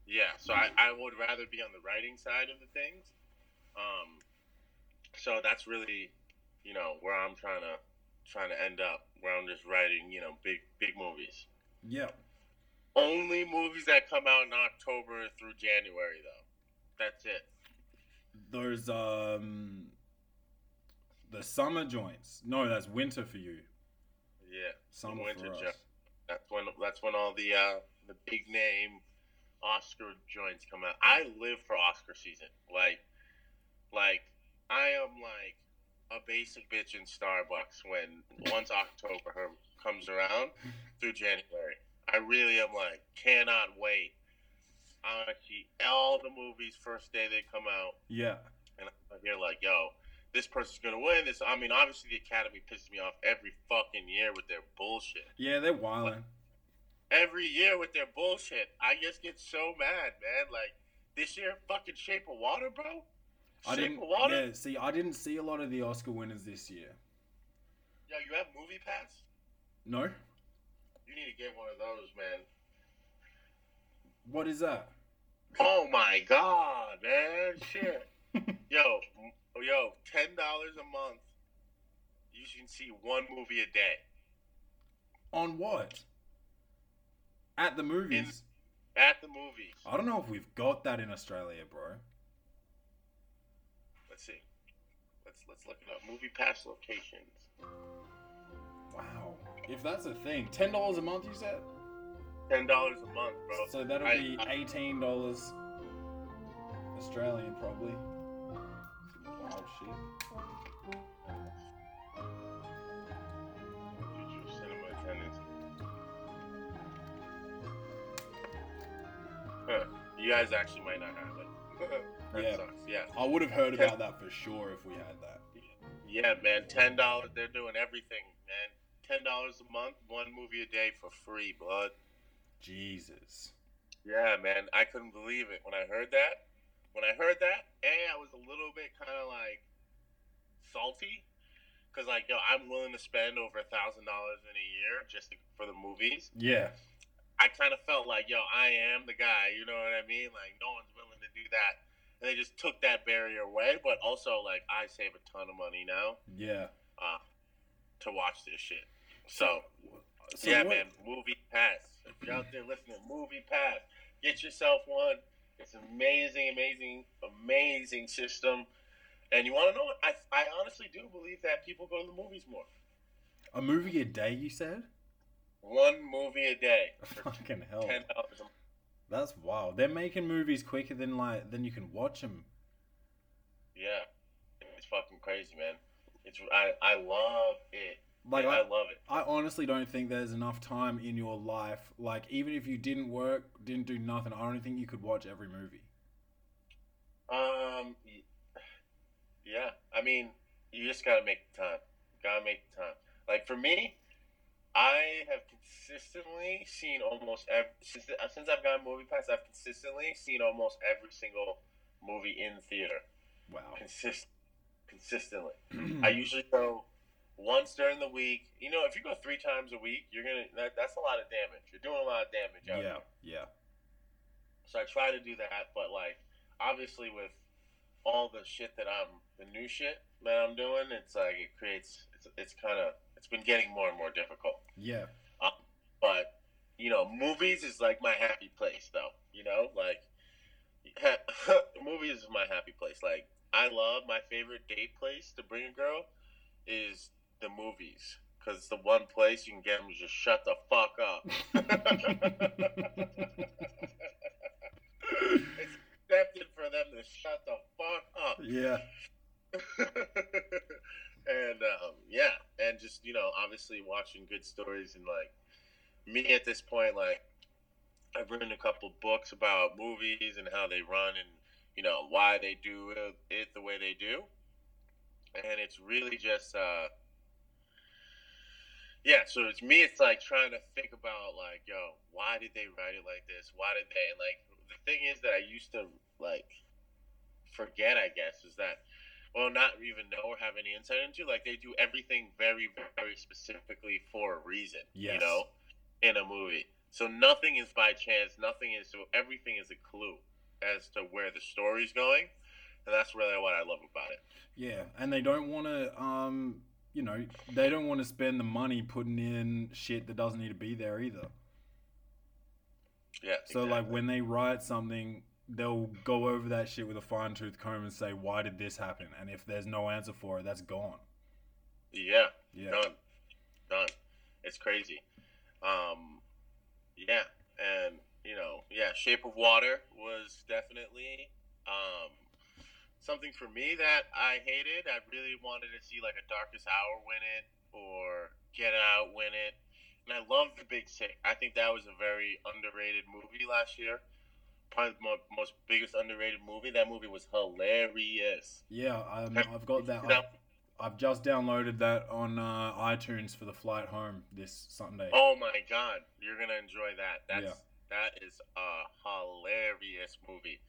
Yeah, so I, I would rather be on the writing side of the things. Um, so that's really, you know, where I'm trying to trying to end up, where I'm just writing, you know, big big movies. Yep. Only movies that come out in October through January, though. That's it. Those um, the summer joints. No, that's winter for you. Yeah, Summer winter for us. that's when that's when all the uh, the big name Oscar joints come out. I live for Oscar season. Like, like I am like a basic bitch in Starbucks when (laughs) once October comes around through January. I really am like cannot wait. I want to see all the movies first day they come out, Yeah. and I hear like, yo, this person's gonna win. This, I mean, obviously the Academy pisses me off every fucking year with their bullshit Yeah, they're wilding. every year with their bullshit. I just get so mad, man. Like this year, fucking Shape of Water, bro. I Shape didn't. of Water. Yeah. See, I didn't see a lot of the Oscar winners this year. Yo, you have Movie Pass? No. You need to get one of those, man. What is that? Oh my god, man, shit. (laughs) yo, m- yo, ten dollars a month. You can see one movie a day On what? At the movies. at the movies. I don't know if we've got that in Australia, bro. Let's see. Let's let's look it up. Movie Pass locations. Wow. If that's a thing, ten dollars a month, you said. Ten dollars a month, bro. So that'll I- be eighteen dollars Australian, probably. Wow, shit. Future cinema attendance. Huh. You guys actually might not have it. (laughs) that Yeah. sucks. Yeah. I would have heard about that for sure if we had that. Yeah, man. Ten dollars. They're doing everything, man. Ten dollars a month, one movie a day for free, blood. Jesus. Yeah, man. I couldn't believe it when I heard that. When I heard that, a I was a little bit kind of like salty, cause like yo, I'm willing to spend over a thousand dollars in a year just to, for the movies. Yeah. I kind of felt like, yo, I am the guy. You know what I mean? Like, no one's willing to do that. And they just took that barrier away. But also, like, I save a ton of money now Yeah. uh, to watch this shit. So, So yeah, what- man, movie pass. If you're out there listening, movie pass. Get yourself one. It's amazing, amazing, amazing system. And you want to know what? I, I honestly do believe that people go to the movies more. A movie a day, you said? One movie a day (laughs) Fucking hell. That's wild. They're making movies quicker than like than you can watch them. Yeah, it's fucking crazy, man. It's I I love it. Like I, I, love it. I honestly don't think there's enough time in your life. Like even if you didn't work, didn't do nothing, I don't think you could watch every movie. Um, yeah. I mean, you just gotta make the time. Gotta make the time. Like for me, I have consistently seen almost every since since I've gotten Movie Pass. I've consistently seen almost every single movie in theater. Wow. Consist consistently. (clears throat) I usually go once during the week. You know, if you go three times a week, you're gonna that, that's a lot of damage. You're doing a lot of damage. Out yeah, there. yeah. So I try to do that, but like obviously with all the shit that I'm the new shit that I'm doing, it's like it creates it's it's kind of it's been getting more and more difficult. Yeah. Um, but you know, movies is like my happy place, though. You know, like (laughs) movies is my happy place. Like I love my favorite date place to bring a girl is the movies. Cause it's the one place you can get them to just shut the fuck up. (laughs) it's accepted for them to shut the fuck up. Yeah. (laughs) and um, yeah, and just you know, obviously watching good stories and like me at this point, like I've written a couple books about movies and how they run and you know why they do it, it the way they do. and it's really just uh, yeah. So it's me. It's like trying to think about like, yo, why did they write it like this? Why did they? And like the thing is that I used to like forget. I guess is that well, not even know or have any insight into. Like they do everything very, very specifically for a reason. Yes. You know, in a movie. So nothing is by chance. Nothing is. So everything is a clue as to where the story's going, and that's really what I love about it. Yeah, and they don't want to, um, you know, they don't want to spend the money putting in shit that doesn't need to be there either. Yeah. So like when they write something, they'll go over that shit with a fine tooth comb and say, "Why did this happen?" And if there's no answer for it, that's gone. Yeah. Yeah. Done. Done. It's crazy. Um, yeah, and you know, yeah, Shape of Water was definitely um, something for me that I hated. I really wanted to see like a Darkest Hour win it or Get Out win it, and I love The Big Sick. I think that was a very underrated movie last year. Probably the most biggest underrated movie. That movie was hilarious. Yeah, um, I've got that. that? I've just downloaded that on uh, iTunes for the flight home this Sunday. Oh my god, you're gonna enjoy that. That's Yeah. that is a hilarious movie.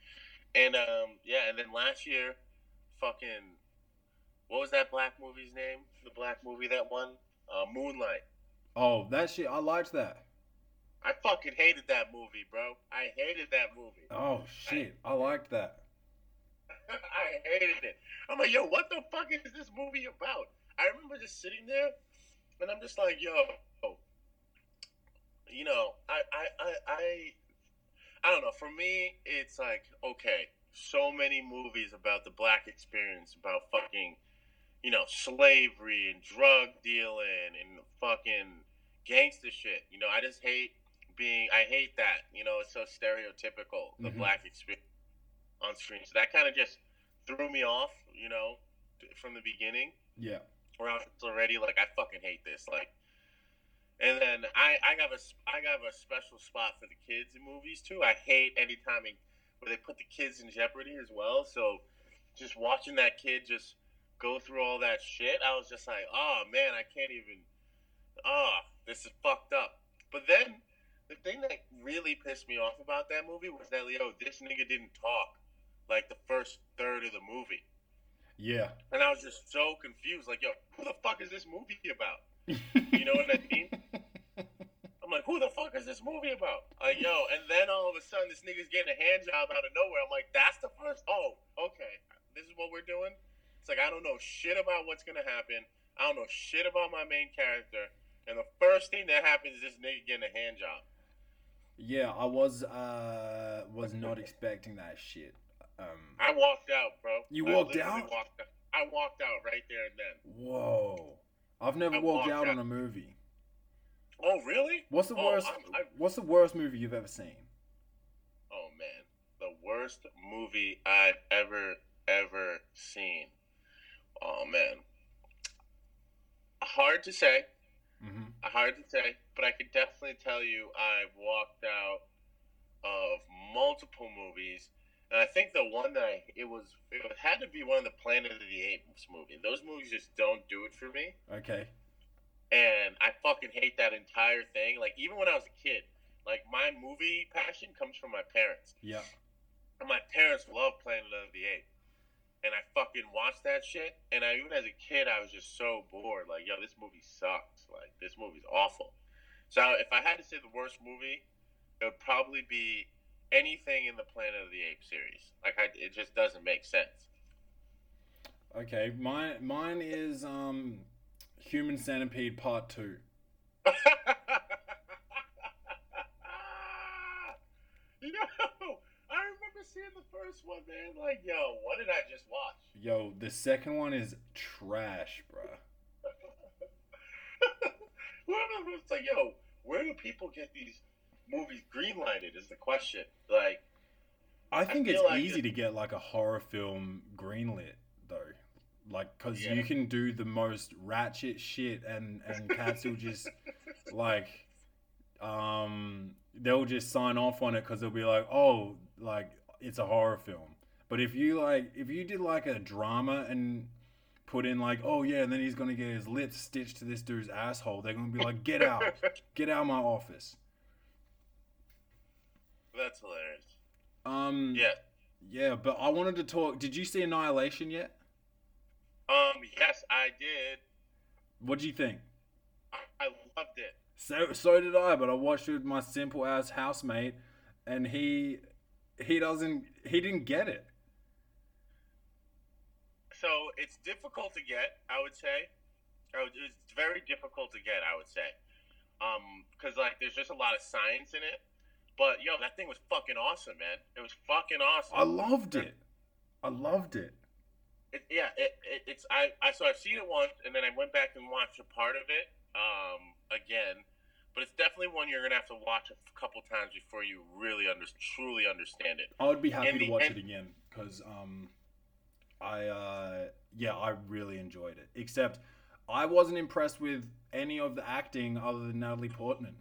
And um yeah, and then last year, fucking what was that black movie's name? The black movie that won? Uh Moonlight. Oh, that shit, I liked that. I fucking hated that movie, bro. I hated that movie. Oh shit, I liked that. (laughs) I hated it. I'm like, yo, what the fuck is this movie about? I remember just sitting there, and I'm just like, yo, you know, I, I, I, I, I don't know. For me, it's like, okay, so many movies about the black experience, about fucking, you know, slavery and drug dealing and fucking gangster shit. You know, I just hate being. I hate that. You know, it's so stereotypical the Mhm. black experience on screen. So that kind of just threw me off. You know, from the beginning Yeah. where I was already like, I fucking hate this. Like, and then I, I got a, I got a special spot for the kids in movies too. I hate any time where they put the kids in jeopardy as well. So, just watching that kid just go through all that shit, I was just like, oh man, I can't even. Oh, this is fucked up. But then, the thing that really pissed me off about that movie was that Leo, this nigga didn't talk like the first third of the movie. Yeah. And I was just so confused. Like, yo, who the fuck is this movie about? You know what I mean? I'm like, who the fuck is this movie about? Like, yo, and then all of a sudden, this nigga's getting a hand job out of nowhere. I'm like, that's the first. Oh, okay. This is what we're doing. It's like I don't know shit about what's gonna happen. I don't know shit about my main character. And the first thing that happens is this nigga getting a hand job. Yeah, I was uh was not expecting that shit. Um I walked out, bro. You walked out? Walked out. I walked out right there and then. Whoa. I've never I walked walked out out. on a movie. Oh, really? What's the Oh, worst I'm- I- what's the worst movie you've ever seen? Oh man, the worst movie I've ever ever seen. Oh man, hard to say, Mhm. hard to say, but I could definitely tell you I've walked out of multiple movies, and I think the one that I, it was it had to be one of the Planet of the Apes movie. Those movies just don't do it for me, Okay. and I fucking hate that entire thing. Like even when I was a kid, like my movie passion comes from my parents. Yeah. And my parents love Planet of the Apes. And I fucking watched that shit. And I even as a kid, I was just so bored. Like, yo, this movie sucks. Like, this movie's awful. So if I had to say the worst movie, it would probably be anything in the Planet of the Apes series. Like, I, it just doesn't make sense. Okay. Mine mine is um Human Centipede Part 2. (laughs) yo, I remember seeing the first one, man. Like, yo, what did I just watch? Yo, the second one is trash, bruh. (laughs) Was like, yo, where do people get these movies greenlighted? Is the question. Like, I think it's like easy it- to get like a horror film greenlit though. Like cuz Yeah. you can do the most ratchet shit and and cats will just (laughs) like um they'll just sign off on it cuz they'll be like, "Oh, like it's a horror film." But if you like if you did like a drama and put in like, oh yeah, and then he's gonna get his lips stitched to this dude's asshole. They're gonna be like, get out, (laughs) get out of my office. That's hilarious. Um, Yeah. yeah, but I wanted to talk. Did you see Annihilation yet? Um. Yes, I did. What do you think? I, I loved it. So so did I, but I watched it with my simple ass housemate, and he he doesn't he didn't get it. So it's difficult to get. I would say. It's very difficult to get. I would say. Um. Because like, there's just a lot of science in it. But yo, that thing was fucking awesome, man. It was fucking awesome. I loved it. I loved it. It, yeah, it, it, it's I, I so I've seen it once, and then I went back and watched a part of it um, again. But it's definitely one you're gonna have to watch a couple times before you really under, truly understand it. I would be happy And to the- watch and- it again because um, I uh, yeah, I really enjoyed it. Except I wasn't impressed with any of the acting other than Natalie Portman.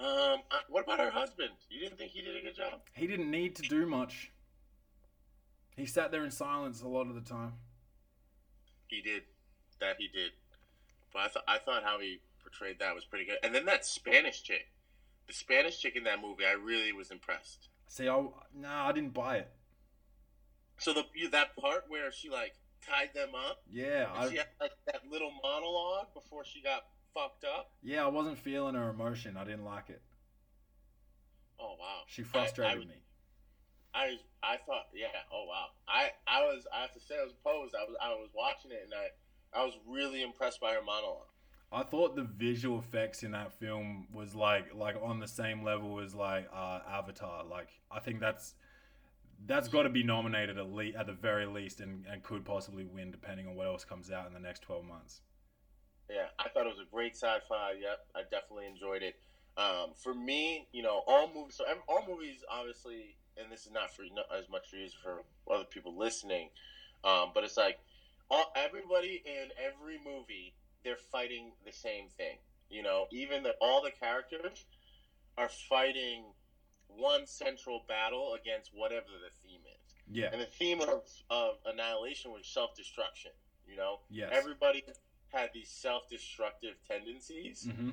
Um, uh, what about her husband? You didn't think he did a good job? He didn't need to do much. He sat there in silence a lot of the time. He did, that he did. But I thought I thought how he portrayed that was pretty good. And then that Spanish chick, the Spanish chick in that movie, I really was impressed. See, I nah, I didn't buy it. So the you- that part where she like tied them up, Yeah, and she I had like that little monologue before she got fucked up. yeah, I wasn't feeling her emotion. I didn't like it. Oh wow, She I- frustrated I, me. I I thought yeah. Oh wow. I I was I have to say I was opposed. I was I was watching it and I I was really impressed by her monologue. I thought the visual effects in that film was like like on the same level as like uh, Avatar. Like I think that's that's got to be nominated at least at the very least, and, and could possibly win depending on what else comes out in the next twelve months. Yeah, I thought it was a great sci-fi. Yep, I definitely enjoyed it. Um, for me, you know, all movies. So all movies, obviously, and this is not for not as much for you as for other people listening, um, but it's like all everybody in every movie they're fighting the same thing. You know, even the all the characters are fighting one central battle against whatever the theme is. Yeah. And the theme of, of Annihilation was self destruction. You know, Yes. everybody had these self destructive tendencies, hmm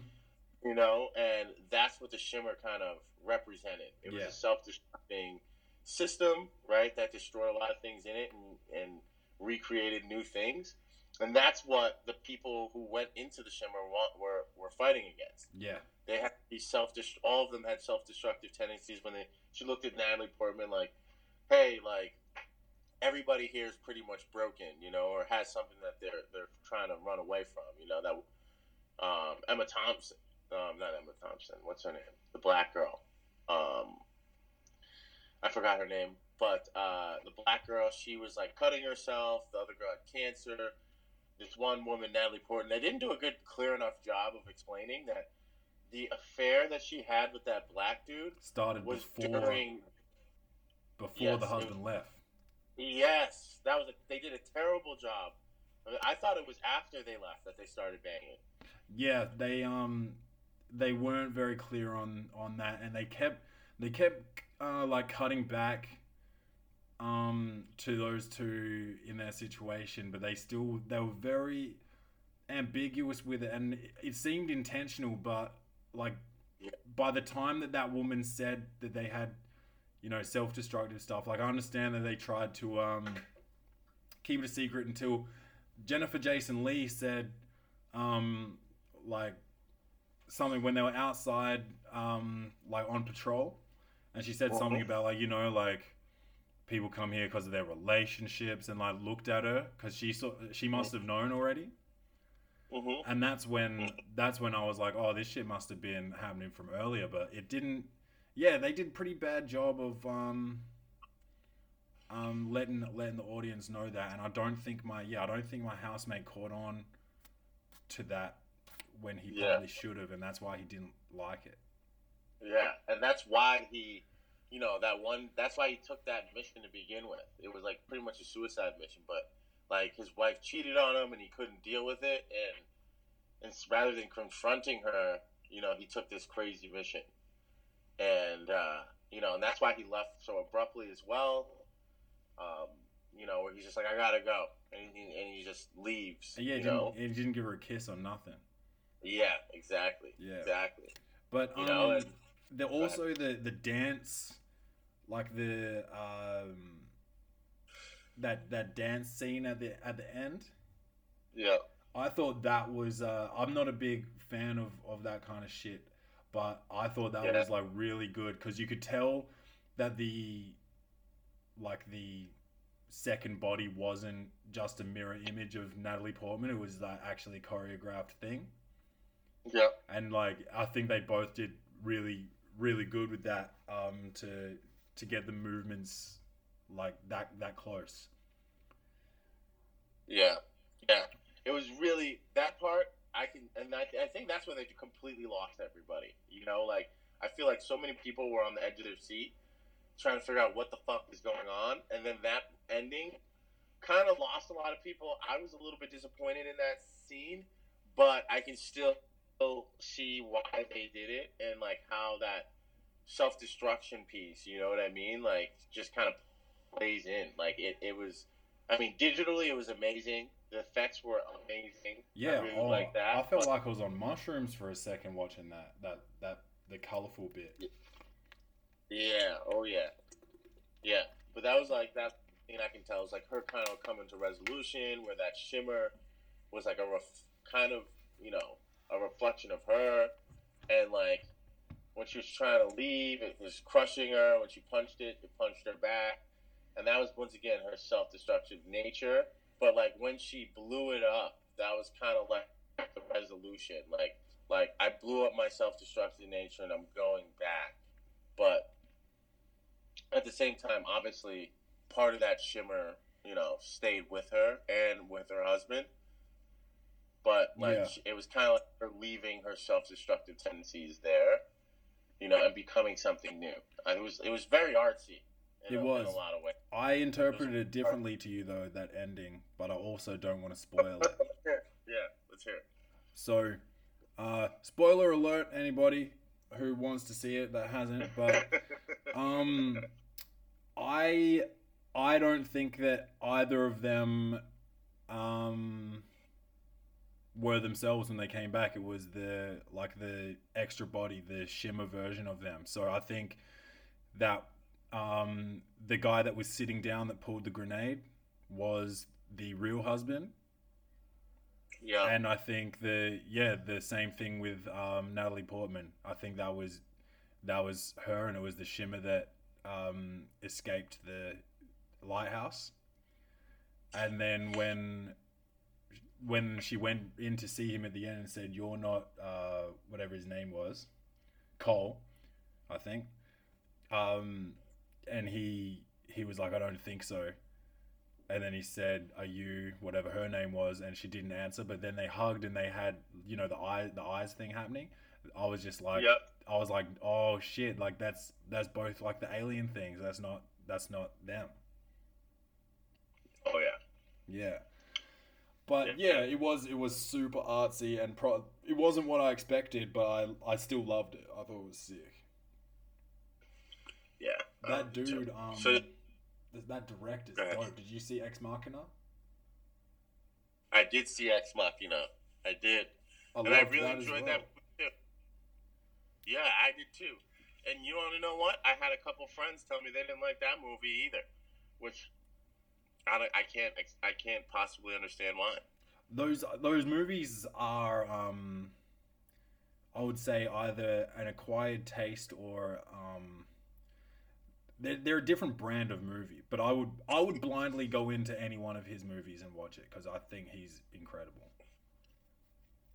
you know, and that's what the Shimmer kind of represented. It was Yeah. a self destructing system, right, that destroyed a lot of things in it and, and recreated new things. And that's what the people who went into the Shimmer were, were fighting against Yeah. they had these self all of them had self destructive tendencies when they she looked at Natalie Portman like, hey, like everybody here is pretty much broken, you know, or has something that they're they're trying to run away from, you know, that um, Emma Thompson, um, not Emma Thompson, what's her name? The black girl. Um, I forgot her name, but uh, the black girl, she was like cutting herself. The other girl had cancer. This one woman, Natalie Portman, they didn't do a good, clear enough job of explaining that the affair that she had with that black dude Started was before during. before yes, the husband left. Yes, that was. A, they did a terrible job. I, mean, I thought it was after they left that they started banging. Yeah, they um they weren't very clear on on that, and they kept they kept uh, like cutting back um to those two in their situation, but they still they were very ambiguous with it, and it, it seemed intentional, but like by the time that that woman said that they had you know self-destructive stuff like i understand that they tried to um keep it a secret until jennifer jason lee said um like something when they were outside um like on patrol and she said something Mhm. about like you know like people come here because of their relationships and like looked at her because she saw she must have known already Mm-hmm. and that's when that's when I was like, oh, this shit must have been happening from earlier, but it didn't. Yeah, they did pretty bad job of um, um, letting letting the audience know that, and I don't think my yeah, I don't think my housemate caught on to that when he Yeah. probably should have, and that's why he didn't like it. Yeah, and that's why he, you know, that one. That's why he took that mission to begin with. It was like pretty much a suicide mission, but like his wife cheated on him and he couldn't deal with it, and and rather than confronting her, you know, he took this crazy mission, and uh, you know, and that's why he left so abruptly as well. Um, you know, where he's just like, I gotta go, and he, and he just leaves. And yeah, he didn't, he didn't give her a kiss or nothing. Yeah, exactly. Yeah. Exactly. But You um, know, and- the also the the dance, like the um, that that dance scene at the at the end. Yeah. I thought that was. Uh, I'm not a big fan of of that kind of shit, but I thought that Yeah. was like really good because you could tell that the like the second body wasn't just a mirror image of Natalie Portman. It was like actually choreographed thing. Yeah. and like I think they both did really really good with that um to to get the movements like that that close. Yeah, yeah. It was really that part. I can, and I, I think that's when they completely lost everybody. You know, like I feel like so many people were on the edge of their seat, trying to figure out what the fuck is going on, and then that ending kind of lost a lot of people. I was a little bit disappointed in that scene, but I can still see why they did it and like how that self destruction piece. You know what I mean? Like just kind of plays in. Like it, it was. I mean, digitally, it was amazing. The effects were amazing. Yeah, I really oh, like that. I felt like I was on mushrooms for a second watching that that that the colorful bit. Yeah. Oh yeah. Yeah. But that was like that thing I can tell is like her kind of coming to resolution where that shimmer was like a ref- kind of you know a reflection of her, and like when she was trying to leave, it was crushing her. When she punched it, it punched her back, and that was once again her self-destructive nature. But like when she blew it up, that was kind of like the resolution. Like like I blew up my self-destructive nature and I'm going back. But at the same time, obviously, part of that shimmer, you know, stayed with her and with her husband. But like Yeah. she- it was kind of like her leaving her self-destructive tendencies there, you know, and becoming something new. It was it was very artsy. It a, was. in a lot of ways. I interpreted it differently to you though that ending, but I also don't want to spoil it. yeah, let's hear it. So, uh, spoiler alert, anybody who wants to see it that hasn't, but (laughs) um, I I don't think that either of them um were themselves when they came back. It was the like the extra body, the shimmer version of them. So I think that um the guy that was sitting down that pulled the grenade was the real husband yeah, and I think the yeah the same thing with um, Natalie Portman. I think that was that was her, and it was the shimmer that um, escaped the lighthouse. And then when when she went in to see him at the end and said, "You're not uh, whatever his name was, Cole," I think. Um, and he he was like, "I don't think so." And then he said, "Are you whatever her name was?" And she didn't answer. But then they hugged and they had you know the eye the eyes thing happening. I was just like, Yep. I was like, oh shit, like that's that's both like the alien things. That's not that's not them. oh yeah. Yeah. But yeah, it was it was super artsy and pro. It wasn't what I expected, but I I still loved it. I thought it was sick. Yeah. That Um, dude, so- um, so that direct is ahead. dope. Did you see Ex Machina? I did see Ex Machina. I did. I and I really that enjoyed well. that too. Yeah, I did too. And you want to know what? I had a couple friends tell me they didn't like that movie either, which I, don't, I can't I can't possibly understand why. those those movies are um I would say either an acquired taste or um they're, they're a different brand of movie but I would I would blindly go into any one of his movies and watch it because I think he's incredible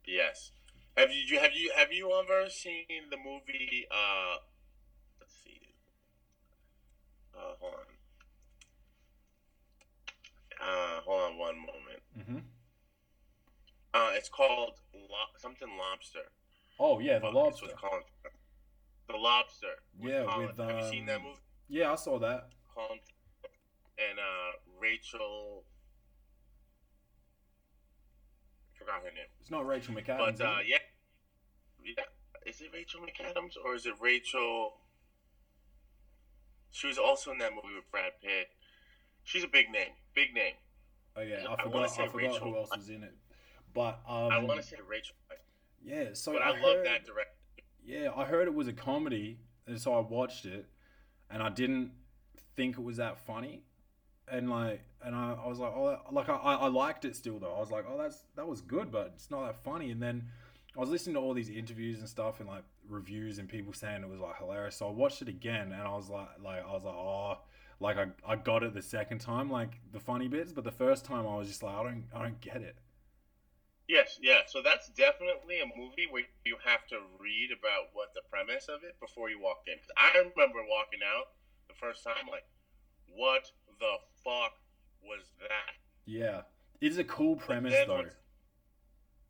Yes. Have you have you have you ever seen the movie? Uh, let's see. Uh, hold on. Uh, hold on one moment. mm-hmm. Uh, it's called Lo- something Lobster. oh yeah the lobster with Colin. The Lobster. Yeah, Colin. with, have you seen that um, movie? Yeah I saw that Colin and uh, Rachel. Forgot her name. it's not Rachel McAdams But uh, yeah, yeah. Is it Rachel McAdams or is it Rachel? She was also in that movie with Brad Pitt. She's a big name. Big name. Oh yeah, I I forgot. I, forgot Rachel. who else was in it. But um, I want to say Rachel, yeah. So but I, I, heard, love that director. Yeah, I heard it was a comedy, and so I watched it, and I didn't think it was that funny, and like, and I, I was like, oh, like I, I liked it still though. I was like, oh, that's that was good, but it's not that funny. And then I was listening to all these interviews and stuff, and like reviews and people saying it was like hilarious. So I watched it again, and I was like, like I was like, oh, like I, I got it the second time, like the funny bits, but the first time I was just like, I don't, I don't get it. Yes, yeah. So that's definitely a movie where you have to read about what the premise of it before you walk in. 'Cause I remember walking out the first time, like, what the fuck was that? Yeah, it's a cool premise though.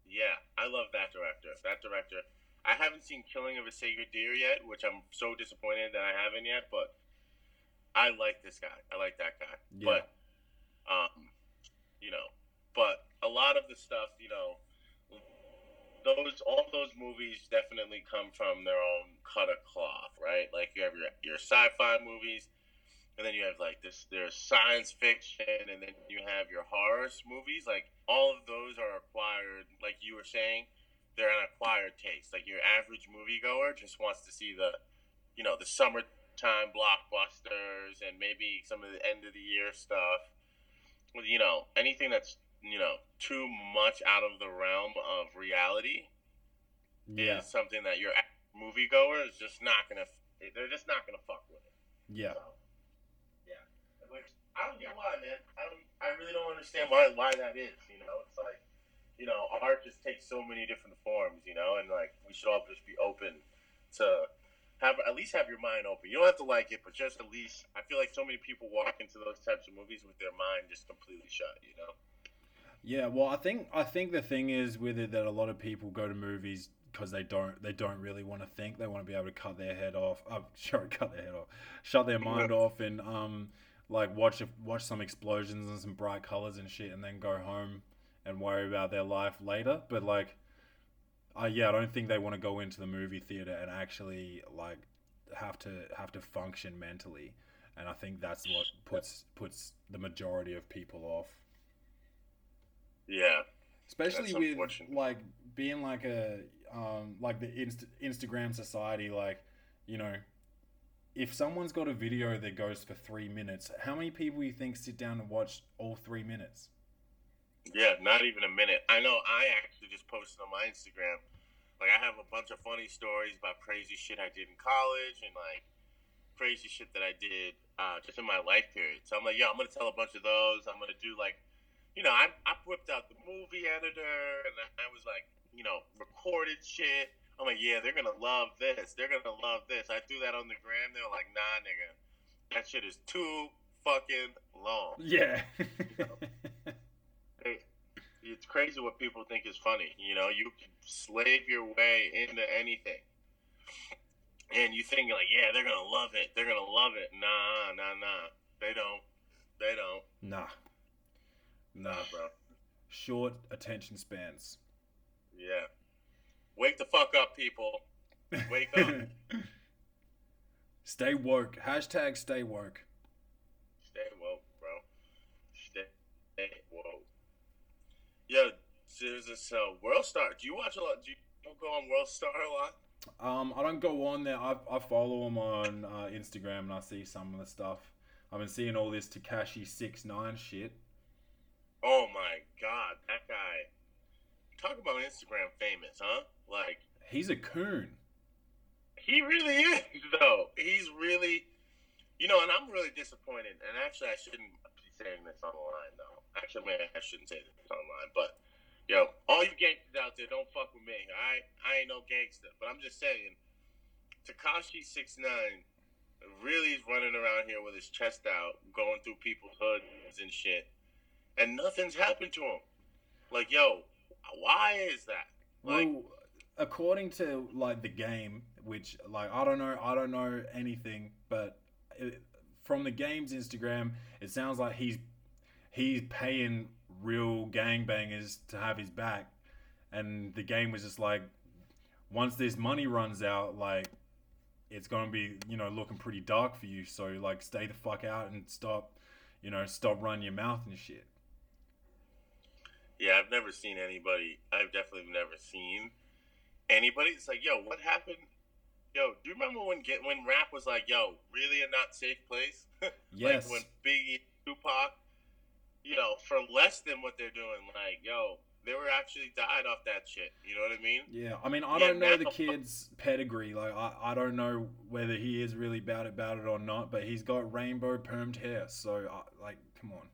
Yeah, I love that director. That director. I haven't seen Killing of a Sacred Deer yet, which I'm so disappointed that I haven't yet. But I like this guy. I like that guy. Yeah. But, um, you know, but a lot of the stuff, you know, those all those movies definitely come from their own cut of cloth, right? Like you have your your sci-fi movies, and then you have like this there's science fiction, and then you have your horror movies. Like all of those are acquired, like you were saying, they're an acquired taste. Like your average moviegoer just wants to see the, you know, the summertime blockbusters and maybe some of the end of the year stuff. You know, anything that's you know too much out of the realm of reality Yeah, is something that your moviegoer is just not gonna. They're just not gonna fuck with it. yeah. So, yeah. Which I don't get why, man. I don't. I really don't understand why why that is. You know, it's like, you know, art just takes so many different forms. You know, and like we should all just be open to have at least have your mind open. You don't have to like it, but just at least I feel like so many people walk into those types of movies with their mind just completely shut. You know. Yeah, well, I think I think the thing is with it that a lot of people go to movies because they don't they don't really want to think. They want to be able to cut their head off. Uh, (laughs) cut their head off, shut their mind off, and um, like watch watch some explosions and some bright colors and shit, and then go home and worry about their life later. But like, uh, yeah, I don't think they want to go into the movie theater and actually like have to have to function mentally. And I think that's what puts puts the majority of people off Yeah. especially with like being like a um, like the Inst- Instagram society like you know if someone's got a video that goes for three minutes how many people you think sit down and watch all three minutes Yeah, not even a minute. I know I actually just posted on my Instagram. Like I have a bunch of funny stories about crazy shit I did in college and like crazy shit that I did uh, just in my life period. So I'm like, yo, I'm gonna tell a bunch of those. I'm gonna do like, you know, I, I whipped out the movie editor and I, I was like, you know, recorded shit. I'm like, yeah, they're gonna love this. They're gonna love this. I threw that on the gram. They were like, nah, nigga, that shit is too fucking long. yeah (laughs) Hey, it's crazy what people think is funny. You know, you can slave your way into anything. And you think like, yeah, they're gonna love it. They're gonna love it. Nah, nah, nah. They don't. They don't. nah nah bro. short attention spans Yeah. Wake the fuck up, people. Wake up. (laughs) stay woke hashtag stay woke Stay woke, bro. Stay, stay woke. Yo, there's this uh, World Star. Do you watch a lot? Do you go on World Star a lot? Um, I don't go on there. I, I follow him on uh, Instagram and I see some of the stuff. I've been seeing all this Tekashi six nine shit. Oh my god, that guy. Talk about Instagram famous, huh? Like, He's a coon. he really is, though. He's really, you know, and I'm really disappointed. And actually, I shouldn't be saying this online, though. Actually, man, I shouldn't say this online. But, yo, all you gangsters out there, don't fuck with me. I, I ain't no gangster. But I'm just saying, Tekashi 69 really is running around here with his chest out, going through people's hoods and shit. And nothing's happened to him. Like, yo, why is that? Like, well, according to like the game, which like I don't know, I don't know anything, but it, from the game's Instagram, it sounds like he's he's paying real gangbangers to have his back, and the game was just like, once this money runs out, like it's gonna be you know looking pretty dark for you. So like, stay the fuck out and stop, you know, stop running your mouth and shit. Yeah, I've never seen anybody. I've definitely never seen anybody. It's like, yo, what happened? Yo, do you remember when get when rap was like, yo, really a not safe place? (laughs) Yes. like when Biggie, Tupac, you know, for less than what they're doing, like, yo, they were actually died off that shit. You know what I mean? Yeah, I mean, I Yeah, don't know the kid's pedigree. Like, I, I don't know whether he is really bad about it or not, but he's got rainbow permed hair. So, I, like, come on.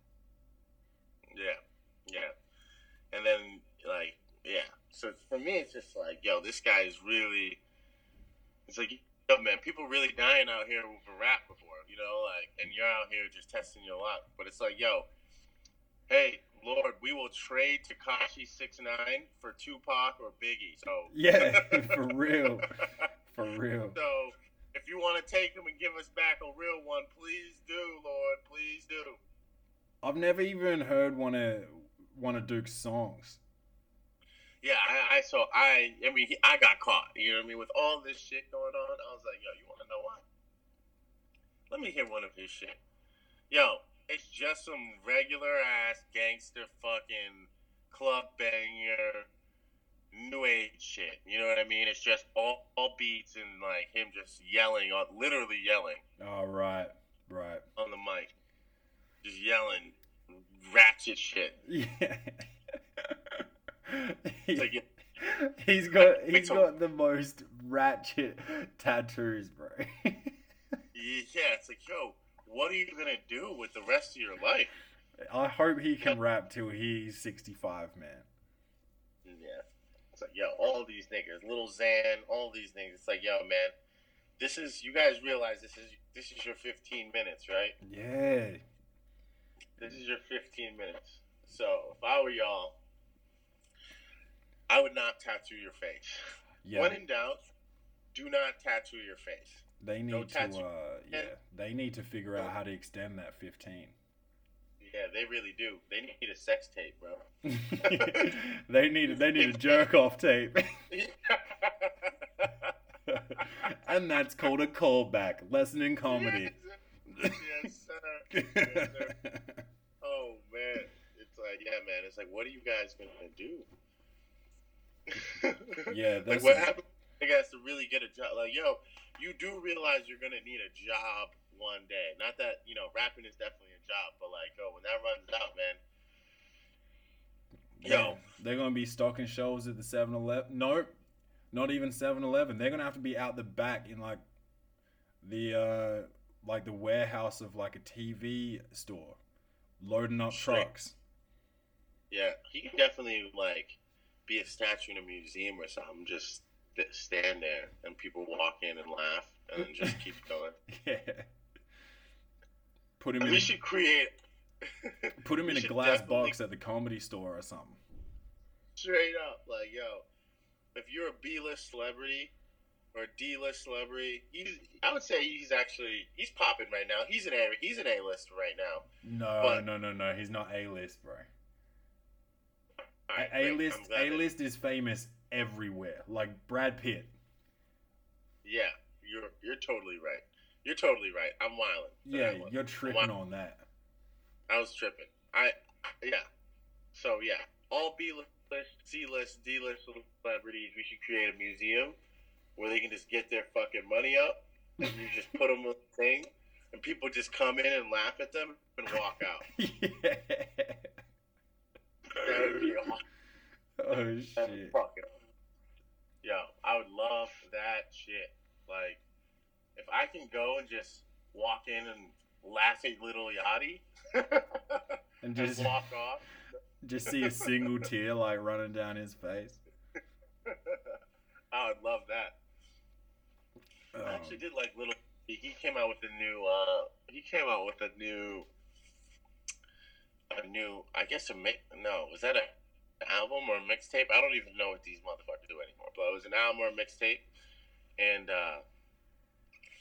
Yeah, yeah. And then like, yeah. So for me, it's just like, yo, this guy is really. It's like, yo, man, people really dying out here for rap before, you know, like, and you're out here just testing your luck. But it's like, yo, hey, Lord, we will trade Tekashi Six Nine for Tupac or Biggie. So Yeah, (laughs) for real. For real. So if you want to take him and give us back a real one, please do, Lord, please do. I've never even heard one of one of Duke's songs. Yeah, I, I so I I mean he, I got caught. You know what I mean? With all this shit going on, I was like, yo, you want to know what? Let me hear one of his shit. Yo, it's just some regular ass gangster fucking club banger, new age shit. You know what I mean? It's just all, all beats and like him just yelling on, literally yelling Oh, right, right. on the mic, just yelling ratchet shit. (laughs) Yeah. It's like, he's got he's got the most ratchet tattoos, bro. (laughs) yeah, it's like, yo, what are you gonna do with the rest of your life? I hope he can rap till he's 65, man. Yeah. It's like, yo, all these niggas, Lil Xan, all these niggas. It's like, yo, man, this is you guys realize this is this is your 15 minutes, right? Yeah. This is your 15 minutes. So if I were y'all, I would not tattoo your face. Yeah. When in doubt, do not tattoo your face. They need to tattoo. uh yeah, they need to figure out how to extend that 15. Yeah, they really do. They need a sex tape, bro. (laughs) they need they need a jerk off tape. (laughs) (laughs) and that's called a callback. Lesson in comedy. Yes, sir. (laughs) Yes, sir. Oh man, it's like yeah, man. It's like, what are you guys gonna do? (laughs) Yeah, like that's what a- happens? You guys to really get a job. Like yo, you do realize you're gonna need a job one day. Not that you know, rapping is definitely a job, but like yo, when that runs out, man. Yeah, Yo. they're gonna be stocking shelves at the 7-Eleven. Nope, not even 7-Eleven. They're gonna have to be out the back in like the uh like the warehouse of like a TV store, loading up Straight. trucks. Yeah, he could definitely like be a statue in a museum or something. Just st- stand there and people walk in and laugh, and then just keep (laughs) going. Yeah. Put him And in we (laughs) (laughs) a, should create. put him in a glass box at the comedy store or something. Straight up, like yo, if you're a B-list celebrity or D list celebrity, he's. I would say he's actually he's popping right now. He's an A. He's an A-list right now. No, But- no, no, no. He's not A list, bro. Right, A list A list is famous everywhere. Like Brad Pitt. Yeah, you're you're totally right. You're totally right. I'm wilding. Yeah, you're tripping on that. I was tripping. I yeah. So yeah, all B list, C list, D list celebrities. We should create a museum where they can just get their fucking money up, and you just put them on the thing, and people just come in and laugh at them and walk out. (laughs) yeah. That would be awesome. Oh shit. fucking. Yo, I would love that shit. Like, if I can go and just walk in and laugh at Lil Yachty (laughs) And and just walk off. (laughs) just see a single tear like running down his face. I would love that. I Oh, actually did like little. He came out with a new. uh He came out with a new. A new. I guess a mix. No, was that a album or a mixtape? I don't even know what these motherfuckers do anymore. But it was an album or a mixtape, and uh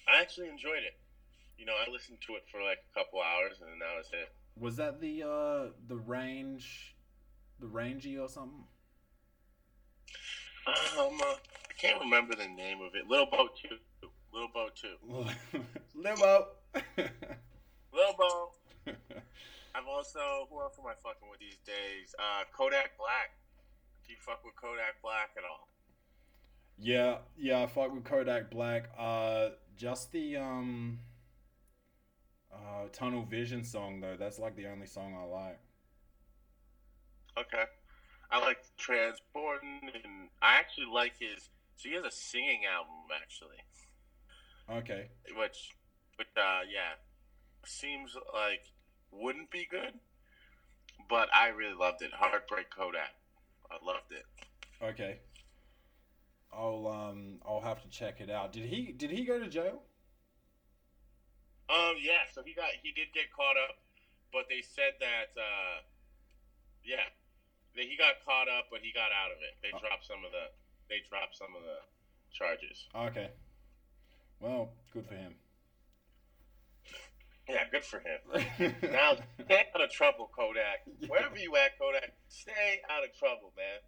I actually enjoyed it. You know, I listened to it for like a couple hours, and then that was it. was that the uh the range, the rangy or something? Um, uh, I can't remember the name of it. Little Boat Two. Little Boat Two. Limo. (laughs) Little (laughs) Boat. I've also who else am I fucking with these days? Uh, Kodak Black. Do you fuck with Kodak Black at all? Yeah, yeah, I fuck with Kodak Black. Uh, just the um, uh, Tunnel Vision song though. That's like the only song I like. Okay. I like Transporting, and I actually like his. So he has a singing album actually, Okay. which, which uh, yeah, seems like wouldn't be good, but I really loved it. Heartbreak Kodak, I loved it. Okay. I'll um I'll have to check it out. Did he did he go to jail? Um, yeah. So he got he did get caught up, but they said that uh, yeah, that he got caught up, but he got out of it. They Oh. dropped some of the they dropped some of the charges. Okay. Well, good for him. Yeah, good for him. (laughs) Now stay out of trouble, Kodak. Yeah. Wherever you at, Kodak, stay out of trouble, man.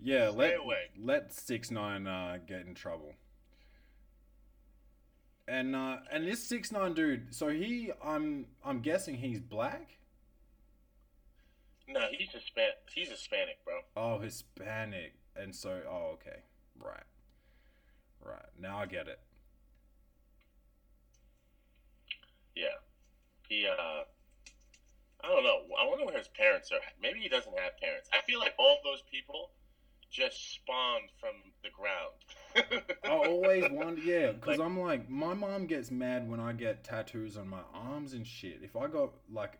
yeah, Stay let away. let six nine uh, get in trouble. And uh, and this six nine dude, so he I'm I'm guessing he's black. No, he's Hispanic. He's Hispanic, bro. Oh, Hispanic, and so oh okay, right, right. Now I get it. Yeah. He uh I don't know. I wonder where his parents are. Maybe he doesn't have parents. I feel like all those people just spawned from the ground. I always (laughs) wonder, yeah, because I'm like, my mom gets mad when I get tattoos on my arms and shit. If I got like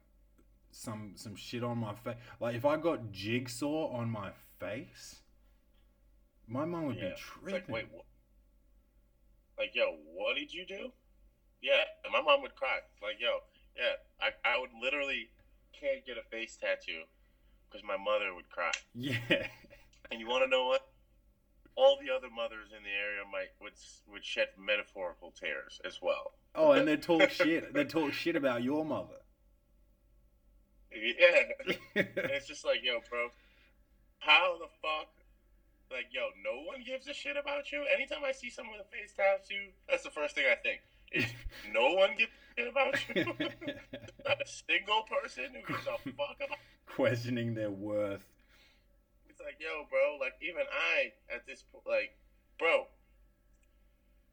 some some shit on my face, like if I got jigsaw on my face, my mom would Yeah. be It's tripping. like, wait, what? Like, yo, what did you do? Yeah, and my mom would cry. Like, yo, yeah, I, I would literally can't get a face tattoo because my mother would cry. yeah, (laughs) And you want to know what? All the other mothers in the area might would would shed metaphorical tears as well. oh, and they talk (laughs) shit. They talk shit about your mother. Yeah, and (laughs) it's just like, yo, bro, how the fuck? Like, yo, no one gives a shit about you. Anytime I see someone with a face tattoo, that's the first thing I think. (laughs) No one gives a shit about you. (laughs) Not a single person who gives a fuck about. Questioning their worth. It's like, yo, bro, like even I at this point, like, bro,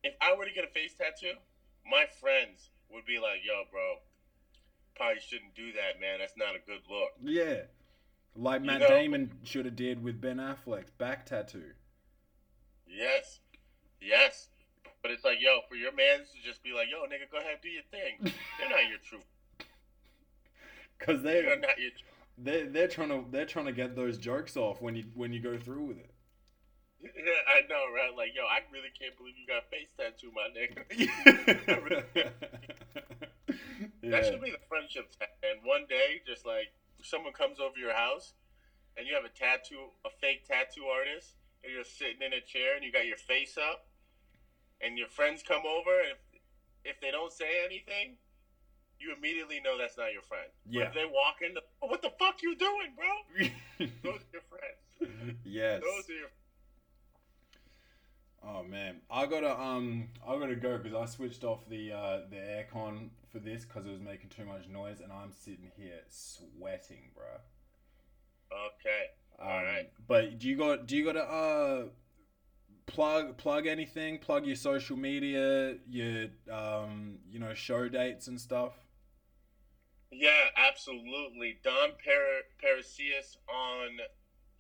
if I were to get a face tattoo, my friends would be like, yo, bro, probably shouldn't do that, man. That's not a good look. Yeah, like You Matt know- Damon should have did with Ben Affleck's back tattoo. Yes. Yes. But it's like, yo, for your mans to just be like, yo, nigga, go ahead, do your thing. They're not your true. (laughs) Cause They're not your. they they're trying to they're trying to get those jokes off when you when you go through with it. Yeah, (laughs) I know, right? Like, yo, I really can't believe you got a face tattoo, my nigga. (laughs) yeah. That should be the friendship. And one day, just like someone comes over your house, and you have a tattoo, a fake tattoo artist, and you're sitting in a chair, and you got your face up, and your friends come over, and if, if they don't say anything, you immediately know that's not your friend. But Yeah. if they walk in, the, oh, what the fuck you doing, bro? (laughs) Those are your friends. yes. Those are your. Oh man, I gotta um, I gotta go because I switched off the uh, the aircon for this because it was making too much noise, and I'm sitting here sweating, bro. Okay. Um, All right. But do you got do you got to uh plug plug anything? Plug your social media, your um you know show dates and stuff. Yeah, absolutely. Don Par- Parasius on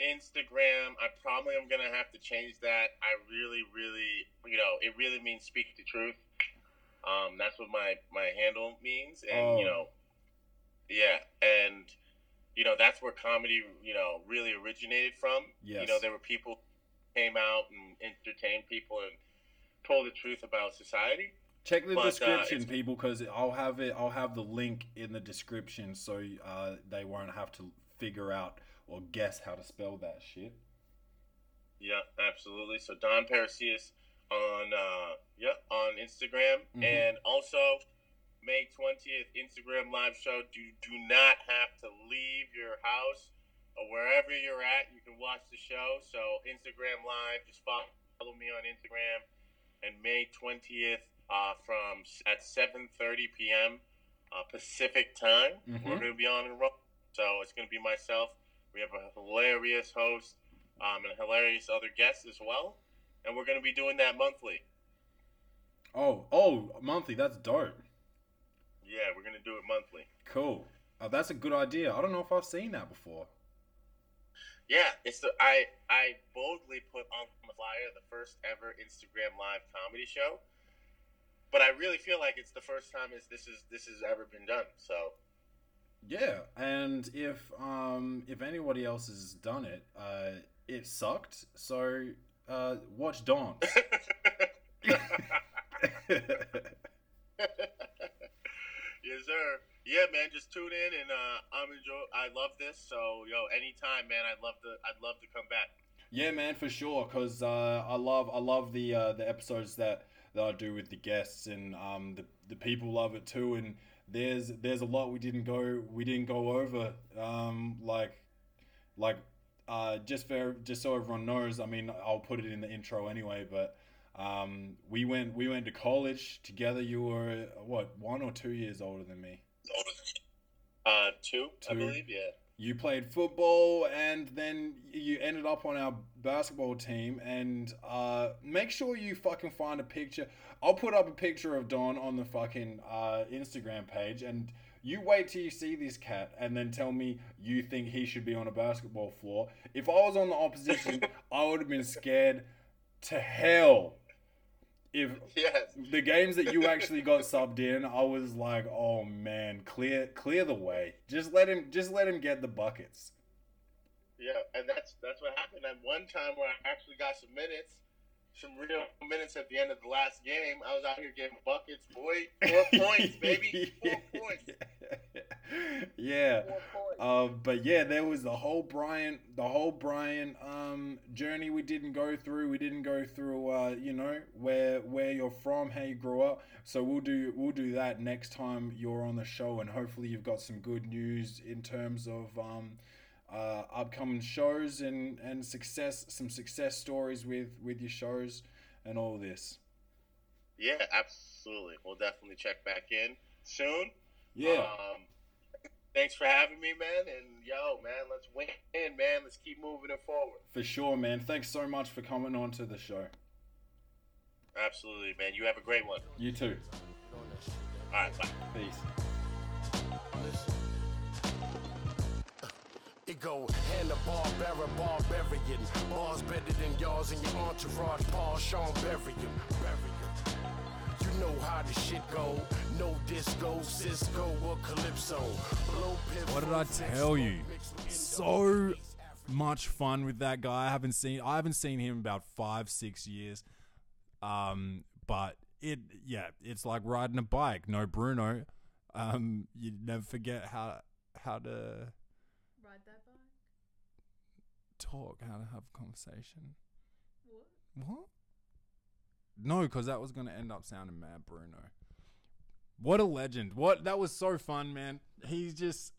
Instagram. I probably am gonna have to change that. I really, really, you know, it really means speak the truth. Um, that's what my my handle means, and you Oh. know, yeah, and you know that's where comedy, you know, really originated from. yes. You know, there were people came out and entertained people and told the truth about society. Check the But, uh, description, it's- people, because I'll have it. I'll have the link in the description, so uh, they won't have to figure out or guess how to spell that shit. Yeah, absolutely. So Don Parasius on uh yeah, on Instagram Mhm. and also May 20th Instagram live show. Do do not have to leave your house wherever you're at, you can watch the show. So Instagram live, just follow, me on Instagram and May 20th uh from at 7:30 p.m. uh, Pacific time. Mhm. We're going to be on and roll. So it's going to be myself. We have a hilarious host um, and hilarious other guests as well. And we're going to be doing that monthly. Oh, oh, monthly. That's dope. Yeah, we're going to do it monthly. Cool. Uh, that's a good idea. I don't know if I've seen that before. Yeah, it's the I I boldly put on the flyer the first ever Instagram live comedy show. But I really feel like it's the first time is this is this has ever been done. So Yeah, and if um if anybody else has done it, uh, it sucked. So uh, watch Don. (laughs) (laughs) yes, sir. Yeah, man, just tune in and uh, I'm enjoy. I love this. So yo, anytime, man. I'd love to. I'd love to come back. yeah, man, for sure. Cause uh, I love I love the uh, the episodes that that I do with the guests, and um the the people love it too. And there's there's a lot we didn't go we didn't go over. Um, like like uh just for just so everyone knows. I mean, I'll put it in the intro anyway, but. Um, we went we went to college together. You were what one or two years older than me. Uh, two, I believe. Yeah. you played football and then you ended up on our basketball team and uh, make sure you fucking find a picture i'll put up a picture of don on the fucking uh, instagram page and you wait till you see this cat and then tell me you think he should be on a basketball floor if i was on the opposition (laughs) i would have been scared to hell if (laughs) Yes. the games that you actually got subbed in, I was like, oh man, clear clear the way. Just let him just let him get the buckets. Yeah, and that's that's what happened. And one time where I actually got some minutes, some real minutes at the end of the last game. I was out here getting buckets, boy. Four points, baby. (laughs) Four points. (laughs) yeah. Four points. Um, but yeah, there was the whole Brian, the whole Brian um, journey we didn't go through. We didn't go through, uh, you know, where where you're from, how you grew up. So we'll do we'll do that next time you're on the show, and hopefully you've got some good news in terms of um, uh, upcoming shows and and success, some success stories with with your shows and all this. Yeah, absolutely. We'll definitely check back in soon. Yeah. Um, thanks for having me, man. And yo, man, let's win, man. Let's keep moving it forward. For sure, man. Thanks so much for coming on to the show. Absolutely, man. You have a great one. You too. All right, bye. Peace. Go Hannah Barbera, barbarian. Bars better than yours and your entourage. Paul Sean Berrien. Berrien. You know how the shit go. No disco, Cisco or Calypso. Blow pip What did I tell you? So much fun with that guy. I haven't seen I haven't seen him about five six years. Um, but it yeah, it's like riding a bike. No Bruno. Um, you never forget how how to Ride that bike. Talk, how to have a conversation. What? What? No, because that was going to end up sounding mad, Bruno. What a legend! What that was so fun, man. He's just,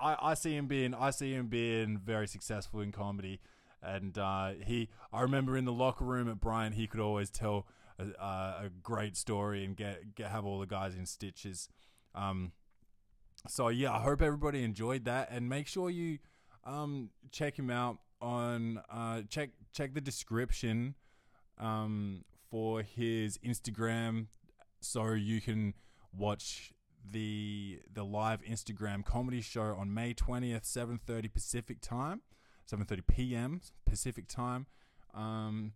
I, I see him being, I see him being very successful in comedy, and uh, he, I remember in the locker room at Brian, he could always tell a, a, a great story and get, get have all the guys in stitches. Um, so yeah, I hope everybody enjoyed that, and make sure you um, check him out on uh, check check the description um, for his Instagram, so you can watch the the live Instagram comedy show on May twentieth, seven thirty Pacific time, seven thirty p.m. Pacific time. Um,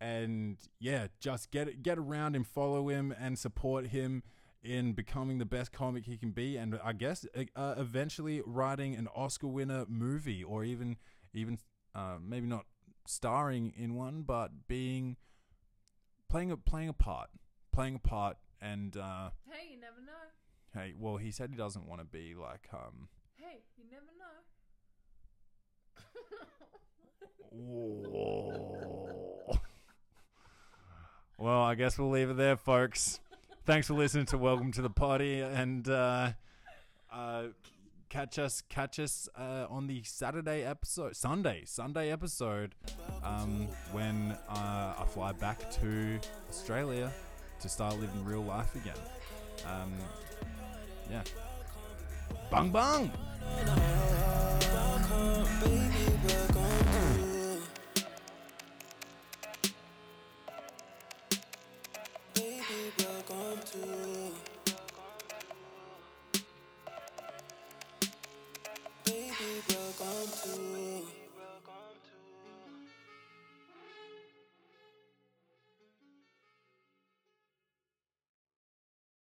and yeah, just get get around him, follow him, and support him in becoming the best comic he can be, and I guess uh, eventually writing an Oscar winner movie, or even even uh, maybe not starring in one, but being playing a playing a part, playing a part, and uh, Hey, you never know. hey, well, he said he doesn't want to be like um. Hey, you never know. (laughs) Well, I guess we'll leave it there, folks. Thanks for listening to Welcome to the Party, and uh, uh, catch us catch us uh, on the Saturday episode, Sunday Sunday episode, um, when uh, I fly back to Australia to start living real life again. Um, yeah. Bang bang. Welcome to